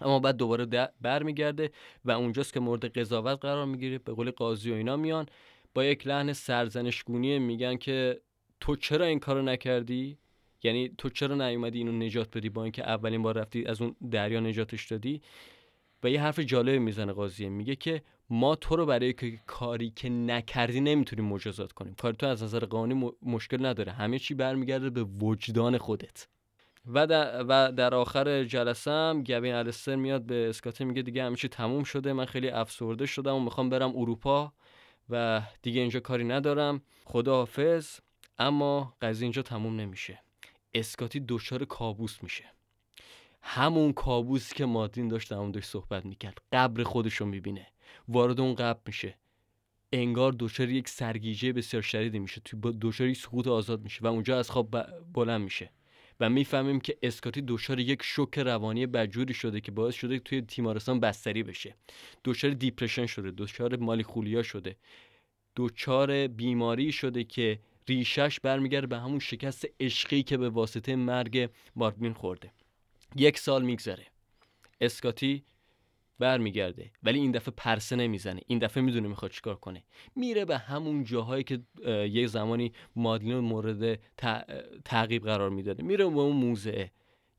اما بعد دوباره برمیگرده و اونجاست که مورد قضاوت قرار می‌گیره به قول قاضی و اینا میان. با یک لحن سرزنشگونی میگن که تو چرا این کارو نکردی؟ یعنی تو چرا نیومدی اینو نجات بدی با اینکه اولین بار رفتی از اون دریا نجاتش دادی؟ و یه حرف جالب می‌زنه قاضیه میگه که ما تو رو برای کاری که نکردی نمی‌تونیم مجازات کنیم. کار تو از نظر قانونی مشکل نداره. همه چی برمیگرده به وجدان خودت. و در, و در آخر جلسه هم گوین الستر میاد به اسکاتی میگه دیگه همه چی تموم شده من خیلی افسرده شدم و می‌خوام برم اروپا و دیگه اینجا کاری ندارم. خدا حافظ اما قضیه اینجا تموم نمیشه. اسکاتی دچار کابوس میشه. همون کابوس که مادین داشت در داشت صحبت می‌کرد. قبر خودش رو می‌بینه. وارد اون قبر میشه. انگار دچار یک سرگیجه بسیار شدیدی میشه. تو دچار یک سقوط آزاد میشه و اونجا از خواب بلند میشه. و می‌فهمیم که اسکاتی دچار یک شوک روانی بجوری شده که باعث شده توی تیمارستان بستری بشه. دچار دیپرشن شده دچار مالی خولیا شده. دچار بیماری شده که ریشش برمیگرده به همون شکست عشقی که به واسطه مرگ مارتین خورده. یک سال میگذره. اسکاتی برمیگرده. ولی این دفعه پرسه نمی‌زنه. این دفعه می‌دونه می‌خواد چیکار کنه. میره به همون جاهایی که یه زمانی مادلین مورد تعقیب قرار می‌داده. میره به اون موزه.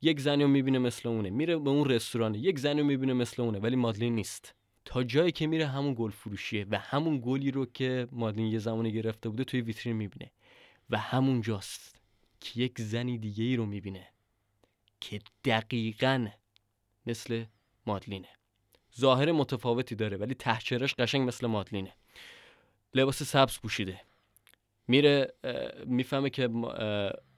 یک زنی رو می‌بینه مثل اونه. میره به اون رستوران یک زنی رو می‌بینه مثل اونه. ولی مادلین نیست. تا جایی که میره همون گل فروشیه و همون گلی رو که مادلین یه زمانی گرفته بوده توی ویترین می‌بینه. و همون جاست که یک زنی دیگه ای رو می‌بینه که دقیقا مثل مادلینه. ظاهر متفاوتی داره ولی تحچرش قشنگ مثل مادلینه. لباس سبز پوشیده. میره می‌فهمه که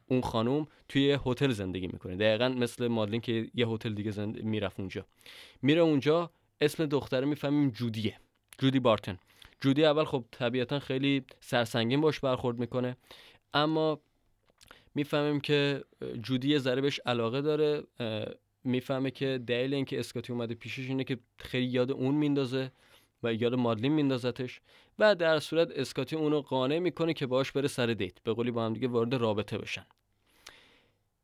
اون خانوم توی هتل زندگی می‌کنه. دقیقا مثل مادلین که یه هتل دیگه زند... می‌رفت اونجا. میره اونجا اسم دختره می‌فهمیم جودیه. جودی بارتن. جودی اول خب طبیعتا خیلی سرسنگین باش برخورد می‌کنه اما می‌فهمیم که جودی یه ذره بهش علاقه داره می‌فهمه که دلیل اینکه اسکاتی اومده پیشش اینه که خیلی یاد اون میندازه و یاد مادلین میندازتش و در صورت اسکاتی اونو قانع می‌کنه که باش بره سر دیت به قولی با هم دیگه وارد رابطه بشن.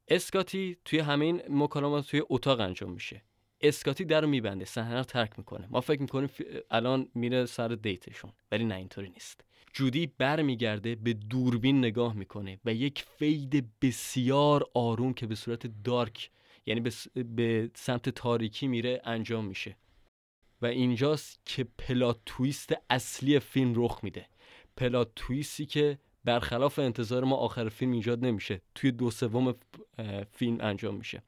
اسکاتی توی همین مکالمات توی اتاق انجام میشه. اسکاتی در میبنده صحنه رو ترک می‌کنه. ما فکر می‌کنیم الان میره سر date شون ولی نه اینطوری نیست. جودی برمیگرده به دوربین نگاه می‌کنه و یک fade بسیار آروم که به صورت dark یعنی به سمت تاریکی میره انجام میشه. و اینجاست که plot twist اصلی فیلم رخ میده. plot twist ی که برخلاف انتظار ما آخر فیلم ایجاد نمیشه. توی دو سوم فیلم انجام میشه.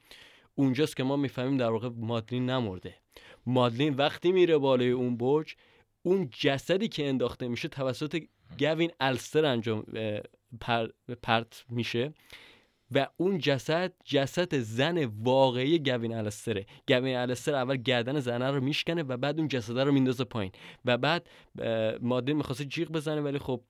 اونجاست که ما می‌فهمیم در واقع مادلین نمرده. مادلین وقتی میره بالای اون برج اون جسدی که انداخته میشه توسط گوین الستر انجام پرت میشه. و اون جسد جسد زن واقعی گوین الستره. گوین الستر اول گردن زنه رو میشکنه و بعد اون جسده رو میندازه پایین. و بعد ماده می‌خواسته جیغ بزنه ولی خب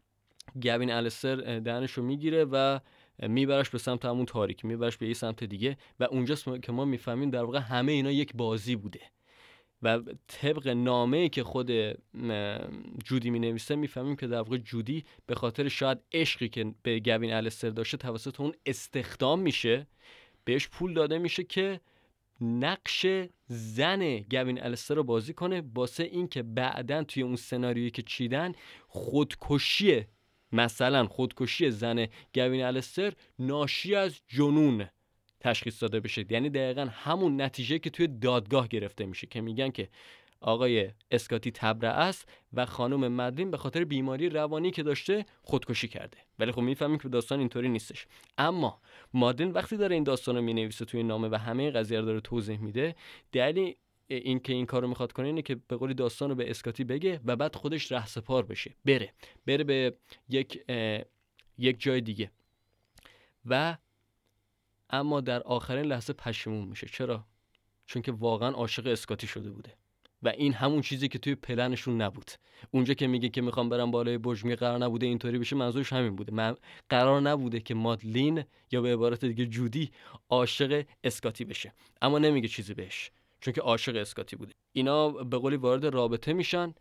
گوین الستر دهنش رو می‌گیره و میبرش به سمت همون تاریک میبرش به یه سمت دیگه. و اونجاست که ما می‌فهمیم در واقع همه اینا یک بازی بوده. و طبق نامه که خود جودی می نویسه می‌فهمیم که در واقع جودی به خاطر شاید عشقی که به گوین الستر داشته توسط اون استخدام میشه بهش پول داده میشه که نقش زن گوین الستر رو بازی کنه واسه اینکه بعدا توی اون سناریویی که چیدن خودکشی مثلا خودکشی زن گوین الستر ناشی از جنون. تشخیص داده بشه. یعنی دقیقا همون نتیجه که توی دادگاه گرفته میشه که میگن که آقای اسکاتی تبره است و خانم مدلین به خاطر بیماری روانی که داشته خودکشی کرده. ولی خب می‌فهمیم که داستان اینطوری نیستش. اما مادلین وقتی داره این داستان رو می‌نویسه توی نامه و همه قضیه رو داره توضیح میده دلیل این که این کار رو می‌خواد کنه اینه که به قولی داستان رو به اسکاتی بگه و بعد خودش رهسپار بشه. بره. بره به یک یک جای دیگه. و اما در آخرین لحظه پشیمون میشه. چرا؟ چون که واقعا عاشق اسکاتی شده بوده. و این همون چیزی که توی پلنشون نبود. اونجا که میگه که می‌خوام برم بالای برج می قرار نبوده اینطوری بشه منظورش همین بوده. من قرار نبوده که مادلین یا به عبارت دیگه جودی عاشق اسکاتی بشه. اما نمیگه چیزی بهش چون که عاشق اسکاتی بوده. اینا به قولی وارد رابطه میشن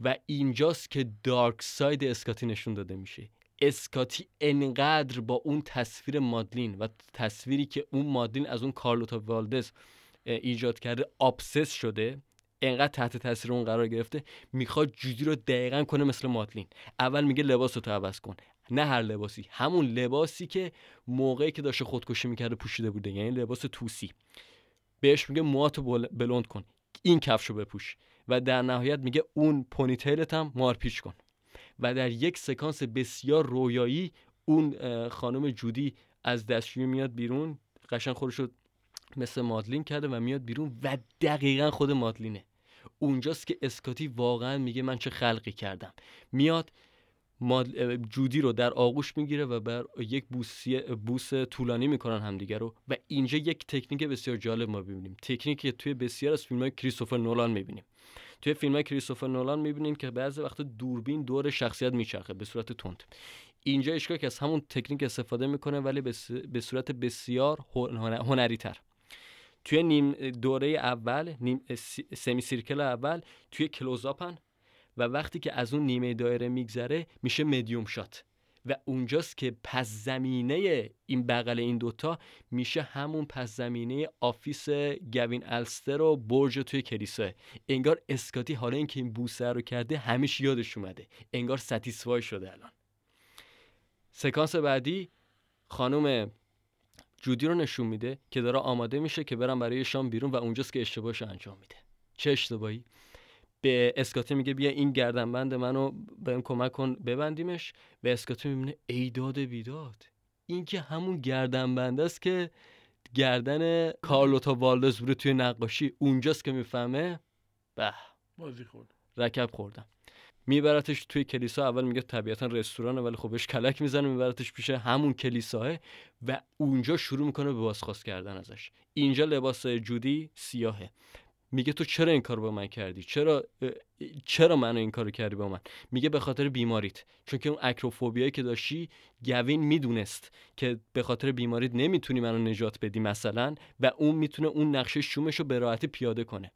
و اینجاست که دارک ساید اسکاتی نشون داده میشه. اسکاتی انقدر با اون تصویر مادلین و تصویری که اون مادلین از اون کارلوتا والدز ایجاد کرده آبسس شده انقدر تحت تاثیر اون قرار گرفته می‌خواد جودی رو دقیقا کنه مثل مادلین. اول میگه لباس رو تو عوض کن. نه هر لباسی همون لباسی که موقعی که داشته خودکشی می‌کرده پوشیده بوده یعنی لباس توسی. بهش میگه موهاتو بلند کن. این کفش رو بپوش. و در نهایت میگه اون پونیتیلت هم مارپیچ کن. و در یک سکانس بسیار رویایی اون خانم جودی از دستشویی میاد بیرون. قشنگ خودش رو مثل مادلین کرده و میاد بیرون و دقیقا خود مادلینه. اونجاست که اسکاتی واقعا میگه من چه خلقی کردم. میاد جودی رو در آغوش می‌گیره و بر یک بوسی بوس طولانی می‌کنن همدیگه رو و اینجا یک تکنیک بسیار جالب ما ببینیم تکنیکی که توی بسیار از فیلم های کریستوفر نولان می‌بینیم. توی فیلم های کریستوفر نولان می‌بینیم که بعضی وقت دوربین دور شخصیت میچرخه به صورت تند. اینجا اشکا که از همون تکنیک استفاده می‌کنه ولی به صورت بسیار هنری تر توی نیم دوره اول نیم semicircle اول توی close-up ن و وقتی که از اون نیمه دایره میگذره میشه medium shot و اونجاست که پس زمینه این بغل این دوتا میشه همون پس زمینه office گوین الستر و برج توی کلیسا. انگار اسکاتی حالا اینکه این بوسه رو کرده همیش یادش اومده. انگار satisfy شده الان. سکانس بعدی خانم جودی رو نشون میده که داره آماده میشه که برم برای شام بیرون و اونجاست که اشتباهش انجام میده. چه اشتباهی؟ به اسکاتی میگه بیا این گردنبند منو بهم کمک کن ببندیمش. و اسکاتی می‌بینه ایداد بیداد. این که همون گردنبند است که گردن کارلوتا والدز بوده توی نقاشی اونجاست که می‌فهمه. به. بازی خورد رکب خوردم. میبرتش توی کلیسا. اول میگه طبیعتا رستورانه ولی خبش کلک می‌زنه میبرتش پیش همون کلیساه و اونجا شروع می‌کنه به بازخواست کردن ازش. اینجا لباس جودی سیاهه. میگه تو چرا این کار با من کردی؟ چرا چرا منو این کارو کردی با من؟ میگه به خاطر بیماریت. چون که اون اکروفوبیایی که داشتی گوین می‌دونست که به خاطر بیماریت نمی‌تونی منو نجات بدی مثلا و اون می‌تونه اون نقشه شومش رو به راحتی پیاده کنه.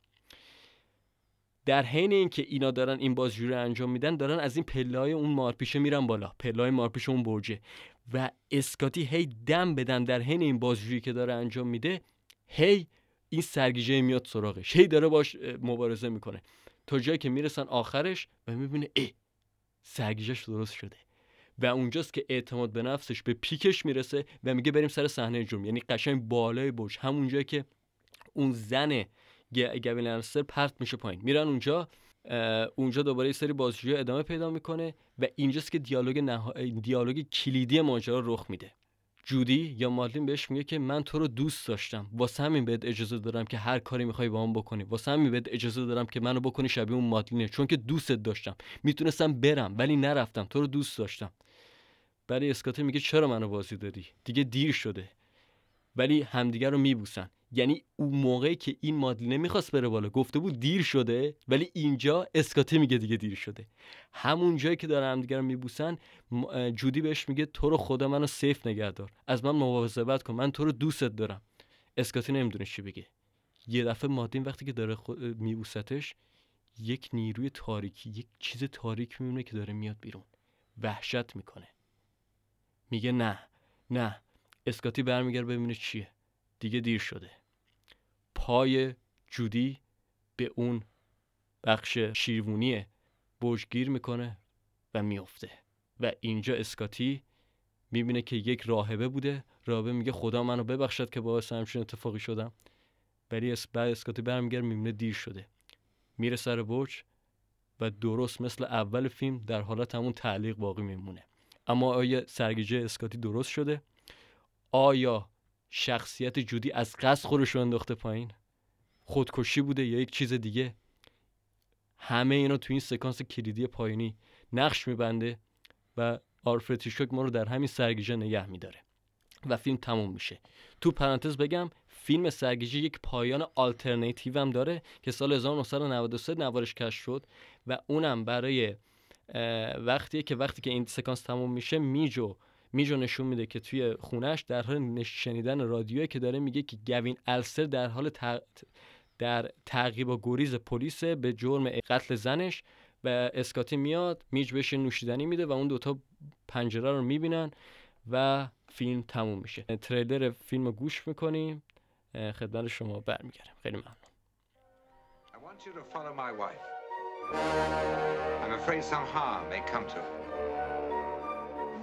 در حین اینکه اینا دارن این بازجویی رو انجام میدن دارن از این پلای اون مارپیشه میرن بالا. پلای مارپیشه اون برجه. و اسکاتی هی دم بدن در حین این بازجویی که داره انجام میده. هی این سرگیجه میاد سراغش. هی داره باش مبارزه می‌کنه. تا جایی که می‌رسن آخرش و می‌بینه ای سرگیجهش درست شده. و اونجاست که اعتماد به نفسش به پیکش می‌رسه و میگه بریم سر صحنه جرم یعنی قشنگ بالای برج. همون جایی که اون زن گوین لنستر پرت میشه پایین. میرن اونجا اونجا دوباره سری بازجویی ادامه پیدا می‌کنه و اینجاست که دیالوگ نها... دیالوگ کلیدی ماجرا رخ میده. جودی یا مادلین بهش میگه که من تو رو دوست داشتم. واسه همین بهت اجازه دارم که هر کاری می‌خوای با هم بکنی. واسه همین بهت اجازه دارم که منو بکنی شبیه اون مادلینه. چون که دوستت داشتم. می‌تونستم برم ولی نرفتم. تو رو دوست داشتم. برای اسکاته میگه چرا منو بازی دادی دیگه دیر شده. ولی همدیگه رو میبوسن. یعنی اون موقعی که این مادلینه می‌خواست بره بالا گفته بود دیر شده ولی اینجا اسکاته میگه دیگه دیر شده. همون جایی که دارن همدیگه رو میبوسن جودی بهش میگه تو رو خدا منو سیف نگه دار. از من مواظبت کن من تو رو دوستت دارم. اسکاتی نمی‌دونه چی بگه. یه دفعه مادین وقتی که داره خو... میبوستش یک نیروی تاریکی یک چیز تاریک میمونه که داره میاد بیرون. وحشت می‌کنه. میگه نه نه. اسکاتی برمیگرد ببینه چیه. دیگه دیر شده. پای جودی به اون بخش شیروونی برجگیر می‌کنه و میفته و اینجا اسکاتی می‌بینه که یک راهبه بوده. راهبه میگه خدا منو ببخشد که باعث همچین اتفاقی شدم. ولی اس بعد اسکاتی برمیگرد می‌بینه دیر شده. میره سر برج و درست مثل اول فیلم در حالت همون تعلیق باقی میمونه. اما آیا سرگیجه اسکاتی درست شده؟ آیا شخصیت جودی از قصد خودش رو انداخته پایین. خودکشی بوده یا یک چیز دیگه. همه اینا تو این سکانس کلیدی پایینی نقش میبنده و آلفرد هیچکاک ما رو در همین سرگیجه نگه میداره. و فیلم تموم میشه. تو پرانتز بگم فیلم سرگیجه یک پایان آلترناتیو هم داره که سال 1993 نوارش کش شد و اونم برای وقتیه که وقتی که این سکانس تموم میشه میجو میجو نشون میده که توی خونش در حال شنیدن رادیویی که داره میگه که گوین السر در حال در تعقیب و گریز پلیس به جرم قتل زنش و اسکاتی میاد میج بهش نوشیدنی میده و اون دوتا پنجره رو می‌بینن و فیلم تموم میشه تریلر فیلم رو گوش می‌کنیم خدمت شما برمیگردم خیلی ممنون. I'm afraid some harm may come to her.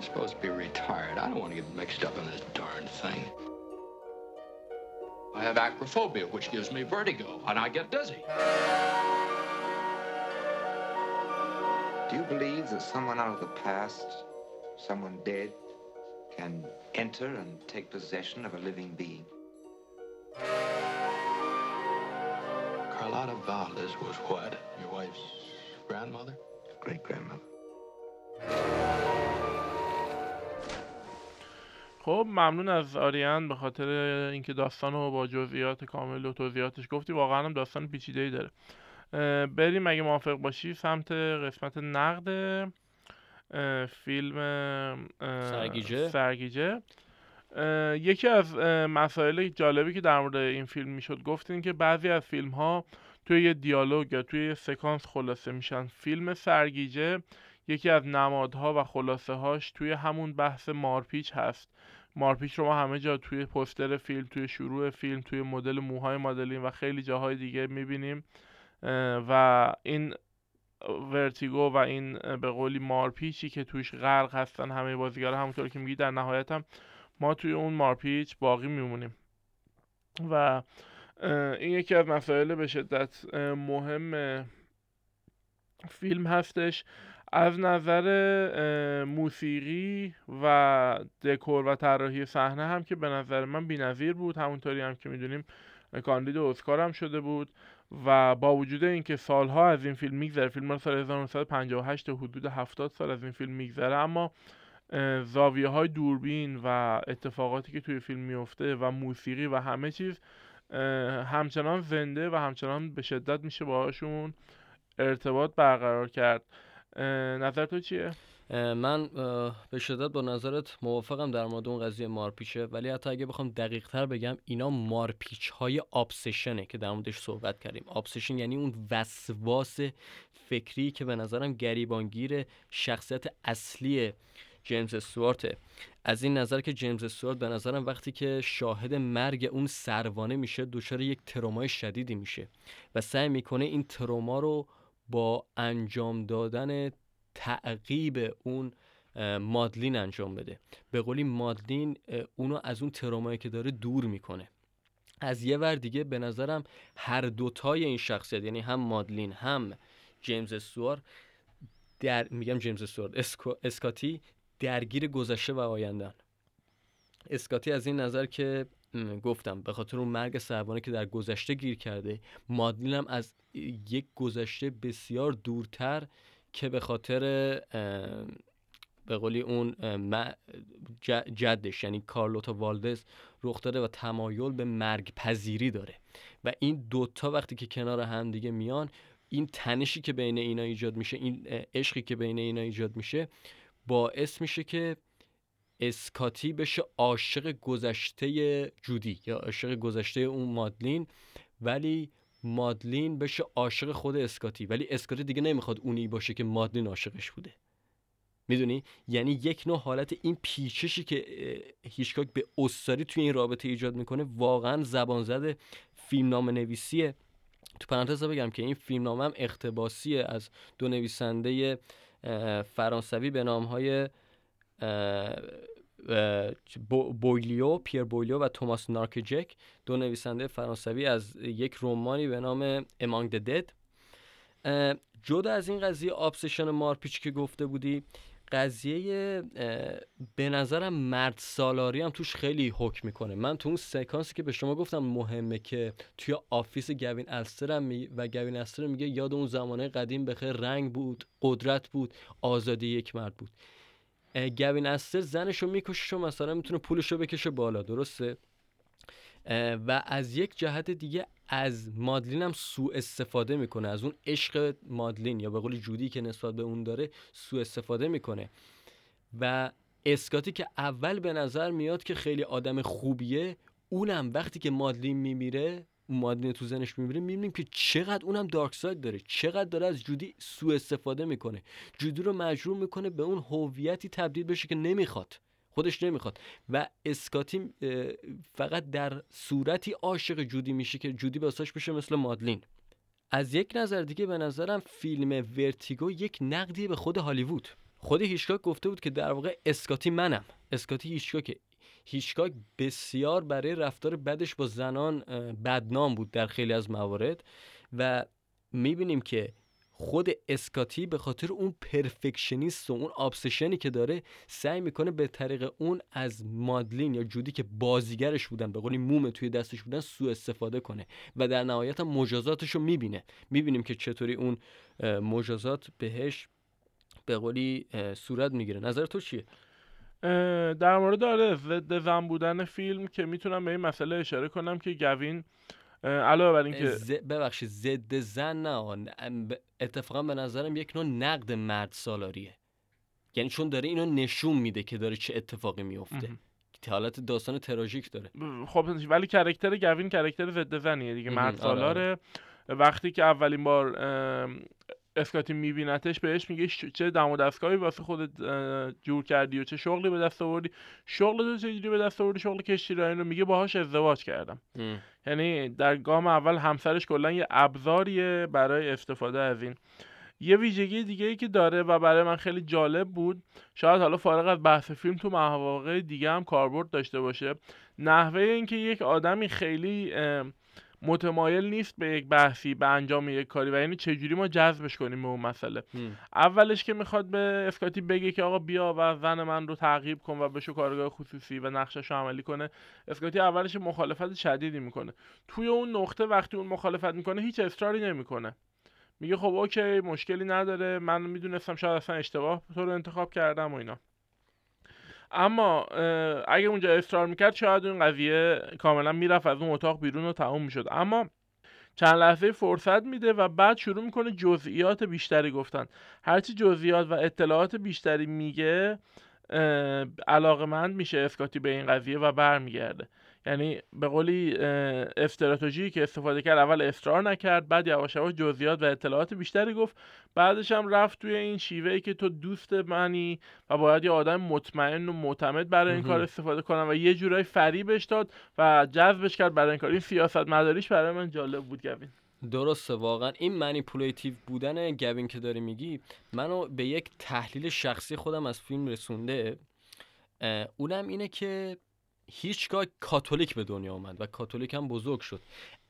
I'm supposed to be retired. I don't want to get mixed up in this darn thing. I have acrophobia, which gives me vertigo, and I get dizzy. Do you believe that someone out of the past, someone dead, can enter and take possession of a living being? Carlotta Valdez was what? Your wife's grandmother? Great grandmother. خب ممنون از آریان به خاطر اینکه داستان رو با جزئیات کامل و توضیحاتش گفتی واقعا هم داستان پیچیده ای داره بریم اگه موافق باشی سمت قسمت نقد فیلم سرگیجه, سرگیجه. یکی از مسائل جالبی که در مورد این فیلم می‌شد گفتین که بعضی از فیلم ها توی یه دیالوگ یا توی یه سکانس خلاصه میشن. فیلم سرگیجه یکی از نمادها و خلاصه هاش توی همون بحث مارپیچ هست. مارپیچ رو ما همه جا توی پستر فیلم توی شروع فیلم توی مدل موهای مدلین و خیلی جاهای دیگه می‌بینیم. و این ورتیگو و این به قولی مارپیچی که توش غرق هستن همه بازیگرا همونطور که میگی در نهایت هم ما توی اون مارپیچ باقی میمونیم. و این یکی از مسائل به شدت مهم فیلم هستش. از نظر موسیقی و دکور و طراحی صحنه هم که به نظر من بی‌نظیر بود. همونطوری هم که می‌دونیم کاندید اسکار هم شده بود و با وجود اینکه سالها از این فیلم میگذره فیلم سال 1958 حدود 70 سال از این فیلم میگذره اما زاویه های دوربین و اتفاقاتی که توی فیلم میفته و موسیقی و همه چیز همچنان زنده و همچنان به شدت میشه باهاشون ارتباط برقرار کرد. نظر تو چیه؟ من به شدت با نظرت موافقم در مورد اون قضیه مارپیچه ولی حتی اگه بخوام دقیق تر بگم اینا مارپیچ های آبسشنه که در موردش صحبت کردیم آبسشن یعنی اون وسواس فکری که به نظرم گریبانگیر شخصیت اصلی جیمز استوارته از این نظر که جیمز استوارت به نظرم وقتی که شاهد مرگ اون سروانه میشه دچار یک ترومای شدیدی میشه و سعی می‌کنه این تروما رو با انجام دادن تعقیب اون مادلین انجام بده. به قولی مادلین اونو از اون ترومایی که داره دور می‌کنه. از یه ور دیگه به نظرم هر دوتای این شخصیت یعنی هم مادلین هم جیمز استوار در میگم جیمز استوارت اسکاتی درگیر گذشته و آیندن اسکاتی از این نظر که گفتم به خاطر اون مرگ سربانه که در گذشته گیر کرده مادلین هم از یک گذشته بسیار دورتر که به خاطر به قولی اون جدش یعنی کارلوتا والدز رخ داده و تمایل به مرگ پذیری داره. و این دوتا وقتی که کنار هم دیگه میان این تنشی که بین اینا ایجاد میشه این عشقی که بین اینا ایجاد میشه باعث میشه که اسکاتی بشه عاشق گذشته جودی یا عاشق گذشته اون مادلین ولی مادلین بشه عاشق خود اسکاتی. ولی اسکاتی دیگه نمی‌خواد اونی باشه که مادلین عاشقش بوده. می‌دونی؟ یعنی یک نوع حالت این پیچشی که هیچکاک به استاری توی این رابطه ایجاد می‌کنه واقعا زبان زده فیلم نام نویسیه تو پرانتز بگم که این فیلم نامه هم اقتباسیه از دو نویسنده فرانسوی به نام های بویلیو پیر بویلیو و توماس نارکجک دو نویسنده فرانسوی از یک رومانی به نام امانگ دد جدا از این قضیه obsession مارپیچ که گفته بودی قضیه به نظرم مرد سالاری هم توش خیلی حکم می‌کنه من تو اون سکانسی که به شما گفتم مهمه که توی office گوین الستر می و گوین الستر میگه یاد اون زمانه قدیم بخیر رنگ بود قدرت بود آزادی یک مرد بود گوین الستر زنشو می‌کشه و مثلا می‌تونه پولشو بکشه بالا درسته؟ و از یک جهت دیگه از مادلین هم سوء استفاده می‌کنه. از اون عشق مادلین یا به قول جودی که نسبت به اون داره سوء استفاده می‌کنه. و اسکاتی که اول به نظر میاد که خیلی آدم خوبیه اونم وقتی که مادلین میمیره مادلین تو زنش میمیره می‌بینیم که چقدر اونم دارک ساید داره چقدر داره از جودی سوء استفاده می‌کنه. جودی رو مجبور می‌کنه به اون هویتی تبدیل بشه که نمی‌خواد. خودش نمی‌خواد. و اسکاتی فقط در صورتی عاشق جودی میشه که جودی واسش بشه مثل مادلین. از یک نظر دیگه به نظرم فیلم ورتیگو یک نقدی به خود هالیوود. خود هیچکاک گفته بود که در واقع اسکاتی منم. اسکاتی هیچکاک هیچکاک بسیار برای رفتار بدش با زنان بدنام بود در خیلی از موارد و می‌بینیم که خود اسکاتی به خاطر اون پرفکشنیست و اون آبسشنی که داره سعی می‌کنه به طریق اون از مادلین یا جودی که بازیگرش بودن به قولی موم توی دستش بودن سوء استفاده کنه و در نهایت هم مجازاتش رو می‌بینه می‌بینیم که چطوری اون مجازات بهش به قولی صورت می‌گیره نظر تو چیه؟ در مورد داره ضد زن بودن فیلم که می‌تونم به این مسئله اشاره کنم که گوین علاوه بر اینکه ز... ببخشید ضد زن نه اتفاقا به نظرم یک نوع نقد مرد سالاریه. یعنی چون داره اینو نشون میده که داره چه اتفاقی میفته حالت داستان تراژیک داره. خب ولی کرکتر گوین کرکتر ضد زنیه دیگه. مرد سالاره. وقتی که اولین بار اسکاتی میبینتش بهش میگه چه دم و دستگاهی واسه خودت جور کردی و چه شغلی به دست آوردی. شغل تو چجوری به دست آوردی؟ شغل کشتی رو میگه باهاش ازدواج کردم. یعنی در گام اول همسرش کلا یه ابزاریه برای استفاده از این. یه ویژگی دیگه ای که داره و برای من خیلی جالب بود. شاید حالا فارغ از بحث فیلم تو مواقع دیگه هم کاربرد داشته باشه. نحوه اینکه یک آدمی خیلی متمایل نیست به یک بحثی به انجام یک کاری و یعنی چجوری ما جذبش کنیم به اون مسئله. اولش که می‌خواد به اسکاتی بگه که آقا بیا و زن من رو تعقیب کن و بشو کارگاه خصوصی و نقشش رو عملی کنه. اسکاتی اولش مخالفت شدیدی می‌کنه. توی اون نقطه وقتی اون مخالفت می‌کنه هیچ اصراری نمی‌کنه. میگه خب اوکی مشکلی نداره. من می‌دونستم شاید اصلا اشتباه تو رو انتخاب کردم و اینا. اما اگه اونجا اصرار می‌کرد شاید اون قضیه کاملا می‌رفت از اون اتاق بیرون و تموم می‌شد. اما چند لحظه فرصت میده و بعد شروع می‌کنه جزئیات بیشتری گفتن. هرچی جزئیات و اطلاعات بیشتری میگه علاقمند میشه اسکاتی به این قضیه و برمیگرده. یعنی به قولی استراتژی که استفاده کرد اول اصرار نکرد بعد یواش یواش جزئیات و اطلاعات بیشتری گفت بعدش هم رفت توی این شیوه ای که تو دوست منی و باید یه آدم مطمئن و معتمد برای این کار استفاده کنم و یه جورایی فریبش داد و جذبش کرد برای این کار. این سیاست مداریش برای من جالب بود گوین. درسته واقعا این منیپولیتیو بودن گوین که داری میگی منو به یک تحلیل شخصی خودم از فیلم رسونده اونم اینه که هیچگاه کاتولیک به دنیا آمد و کاتولیک هم بزرگ شد.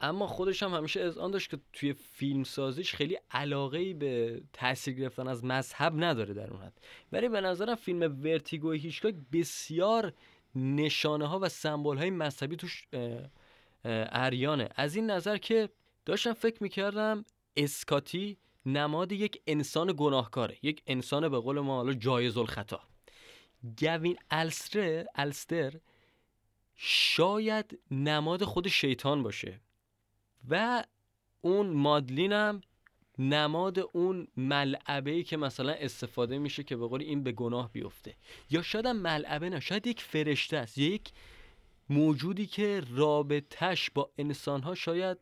اما خودش هم همیشه از آن داشت که توی فیلم سازیش خیلی علاقه ای به تاثیر گرفتن از مذهب نداره در اون حد. ولی به نظرم فیلم ورتیگو هیچگاه بسیار نشانه ها و سمبل های مذهبی توش اریانه. از این نظر که داشتم فکر می‌کردم اسکاتی نماد یک انسان گناهکاره یک انسان به قول ما حالا جایز الخطا. گوین الستر الستر شاید نماد خود شیطان باشه. و اون مادلین هم نماد اون ملعبه ای که مثلا استفاده میشه که به قول این به گناه بیفته. یا شاید هم ملعبه نه شاید یک فرشته است یک موجودی که رابطش با انسان ها شاید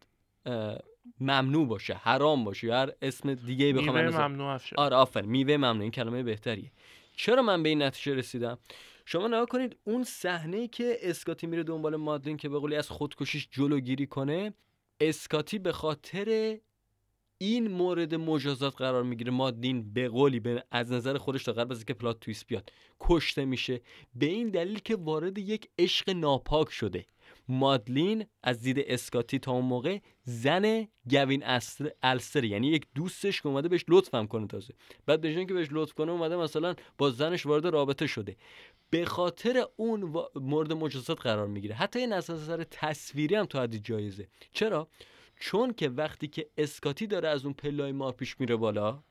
ممنوع باشه حرام باشه یا هر اسم دیگه بخوام میوه. ممنوع آره آفرین میوه ممنوع این کلمه بهتریه. چرا من به این نتیجه رسیدم؟ شما نگاه کنید اون صحنه ای که اسکاتی میره دنبال مادلین که به قولی از خودکشیش جلوگیری کنه اسکاتی به خاطر این مورد مجازات قرار می‌گیره. مادلین به قولی به از نظر خودش تا قبل از اینکه پلات تویست بیاد کشته میشه. به این دلیل که وارد یک عشق ناپاک شده. مادلین از دید اسکاتی تا اون موقع زن گوین الستر یعنی یک دوستش که اومده بهش لطفم کنه تازه. بعد به اینکه بهش لطف کنه اومده مثلا با زنش وارد رابطه شده. به خاطر اون مورد مجازات قرار می‌گیره. حتی این از نظر تصویری هم تا حدی جایزه. چرا؟ چون که وقتی که اسکاتی داره از اون پلای ما پیش میره بالا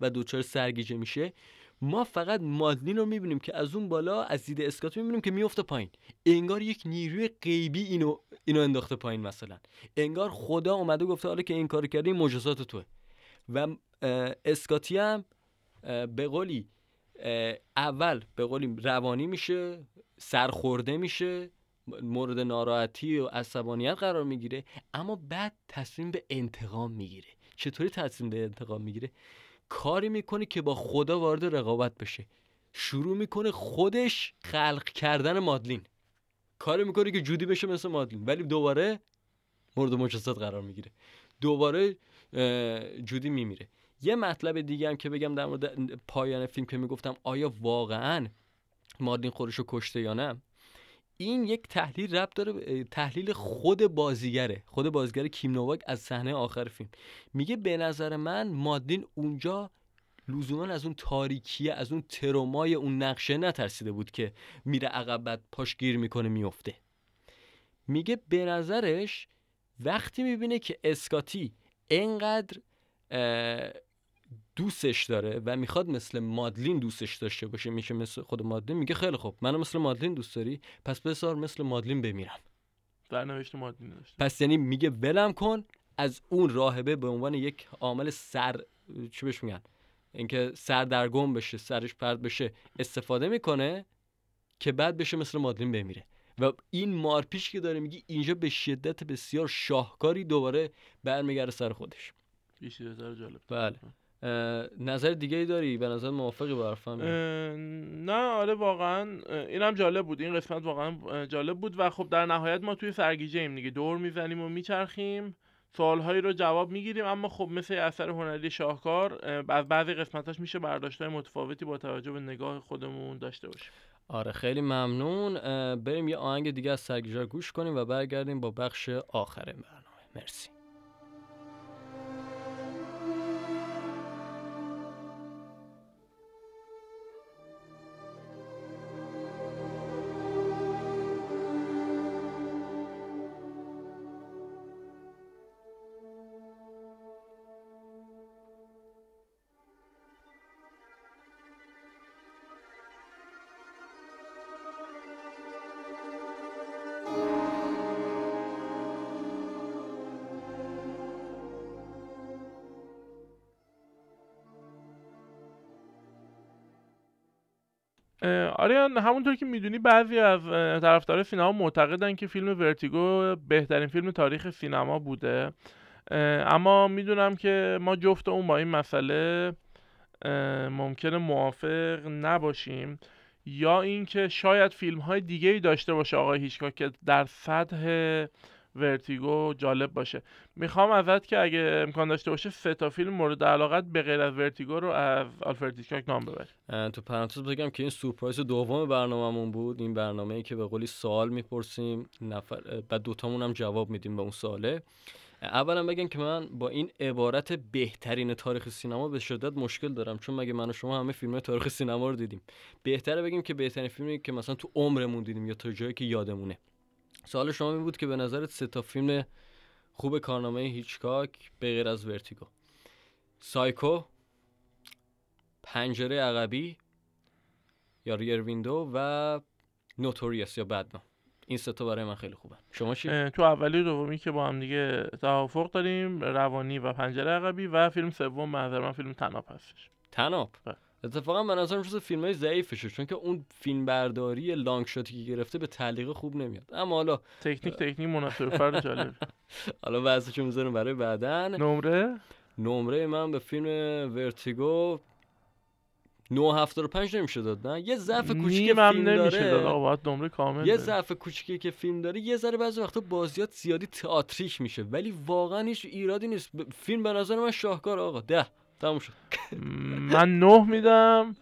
و دوچار سرگیجه میشه ما فقط مادلین رو می‌بینیم که از اون بالا از دید اسکات می‌بینیم که میفته پایین. انگار یک نیروی غیبی اینو اینو انداخته پایین مثلا. انگار خدا اومده گفته حالا که این کار کردی مجازات توه. و اسکاتی هم به قولی اول به قولی روانی میشه سرخورده میشه مورد ناراحتی و عصبانیت قرار می‌گیره اما بعد تصمیم به انتقام می‌گیره. چطوری تصمیم به انتقام می‌گیره؟ کاری می‌کنه که با خدا وارد رقابت بشه. شروع می‌کنه خودش خلق کردن مادلین. کاری می‌کنه که جودی بشه مثل مادلین. ولی دوباره مورد مجازات قرار می‌گیره. دوباره جودی میمیره. یه مطلب دیگه هم که بگم در مورد پایان فیلم که می‌گفتم آیا واقعا مادلین خودشو کشته یا نه؟ این یک تحلیل ربط داره تحلیل خود بازیگره. خود بازیگر کیم نوواک از صحنه آخر فیلم. میگه به نظر من مادلین اونجا لزوما از اون تاریکیه از اون ترومای اون نقشه نترسیده بود که میره عقب بعد پاش گیر می‌کنه میفته میگه به نظرش وقتی می‌بینه که اسکاتی انقدر دوستش داره و می‌خواد مثل مادلین دوستش داشته باشه میشه مثل خود مادلین میگه خیلی خوب منو مثل مادلین دوست داری؟ پس بسار مثل مادلین بمیرم. در نوشت مادلین داشت پس یعنی میگه ولم کن از اون راهبه به عنوان یک عامل سر چی بهش میگن؟ اینکه سردرگم بشه سرش پرد بشه استفاده می‌کنه که بعد بشه مثل مادلین بمیره. و این مارپیش که داره میگی اینجا به شدت بسیار شاهکاری دوباره برمیگرده سر خودش. بیشتر جالب. بله. نظر دیگه ای داری؟ به نظر موافقی با حرفم نه؟ آره واقعا اینم جالب بود. این قسمت واقعا جالب بود و خب در نهایت ما توی سرگیجه ایم دیگه. دور می‌زنیم و میچرخیم. سوالهایی رو جواب می‌گیریم اما خب مثل اثر هنری شاهکار اه، از بعضی قسمتاش میشه برداشت‌های متفاوتی با توجه به نگاه خودمون داشته باشیم. آره خیلی ممنون. بریم یه آهنگ دیگه از سرگیجه گوش کنیم و برگردیم با بخش آخر برنامه. مرسی. آریان همونطور که می‌دونی بعضی از طرفدارای سینما معتقدن که فیلم Vertigo بهترین فیلم تاریخ سینما بوده. اما می‌دونم که ما جفتمون با این مسئله ممکنه موافق نباشیم. یا اینکه شاید فیلم های دیگه ای داشته باشه آقای هیچکاک که در سطح Vertigo جالب باشه. می‌خوام ازت که اگه امکان داشته باشه تا فیلم مورد علاقت به غیر از Vertigo رو از آلفرد نام ببر اه، تو پرانتز بگم که این سورپرایز دوم برنامهمون بود. این برنامه ای که به قولی سوال می‌پرسیم نفر بعد دوتامون هم جواب میدیم به اون سواله. اولا بگم که من با این عبارت بهترین تاریخ سینما به شدت مشکل دارم چون مگه من و شما همه فیلم تاریخ سینما رو دیدیم. بهتره بگیم که بهترین فیلمی که مثلا تو عمرمون دیدیم یا تا جایی که یادمونه. سوال شما این بود که به نظرت سه تا فیلم خوب کارنامه هیچکاک به غیر از Vertigo. سایکو پنجره عقبی یا Rear Window و Notorious یا بدنام این سه تا برای من خیلی خوبه شما چی؟ تو اولی دومی که با هم دیگه توافق داریم روانی و پنجره عقبی و فیلم سوم به نظر من فیلم تناب هستش. تناب؟ بله. اتفاقا من نظرم جز فیلم های ضعیفشه چون که اون فیلم برداری لانگ شاتی که گرفته به تعلیق خوب نمیاد. اما حالا تکنیک تکنیک مناسب فرد جالب. حالا بحثشو می‌ذاریم برای بعدن. نمره؟ نمره من به فیلم ورتیگو 975 نمیشه داد نه؟ یه ضعف کوچیک فیلم نمیشه داره. داد. آقا باید نمره کامل یه. ضعف کوچیکی که فیلم داره یه ذره بعضی وقتا بازیات زیادی theatric میشه ولی واقعا هیچ ایرادی نیست. فیلم به نظر من شاهکار آقا. ده. تموم شد. من نه میدم.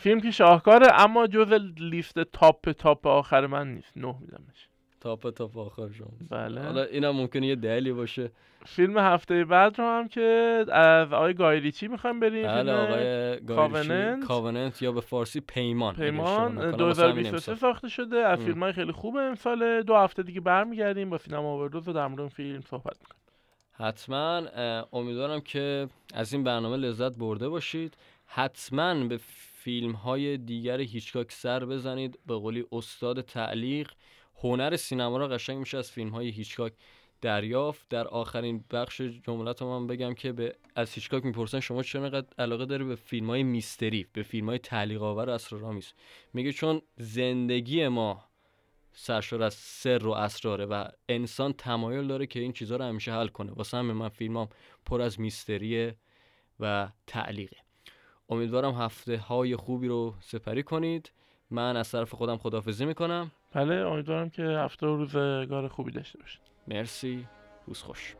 فیلم که شاهکاره اما جز لیست top top آخر من نیست. نه میدمش. top top آخر شما. بله. حالا اینم ممکنه یه دلیلی باشه. فیلم هفته بعد رو هم که از آقای گای ریچی می‌خوایم بریم بله آقای Covenant. گای ریچی Covenant یا به فارسی پیمان پیمان نکنم. واسه همین 2023 امسال. ساخته شده. از. فیلم های خیلی خوب امسال دو هفته دیگه برمیگردیم. با سینما اووردوز و در مورد فیلم صحبت می‌کنیم. حتما امیدوارم که از این برنامه لذت برده باشید. حتما به فیلم های دیگر هیچکاک سر بزنید. به قولی استاد تعلیق. هنر سینما را قشنگ میشه از فیلم های هیچکاک دریافت. در آخرین بخش جملت من بگم که به از هیچکاک می‌پرسن شما چرا اینقدر علاقه داری به فیلم های میستری به فیلم های تعلیق آور و اسرارآمیز؟ میگه چون زندگی ما سرشار از سر و اسراره و انسان تمایل داره که این چیزها رو همیشه حل کنه. واسه همین من فیلمام پر از میستریه و تعلیقه. امیدوارم هفته های خوبی رو سپری کنید. من از طرف خودم خدافزی می‌کنم. بله امیدوارم که هفته و روزگار خوبی داشته باشید. مرسی. روز خوش.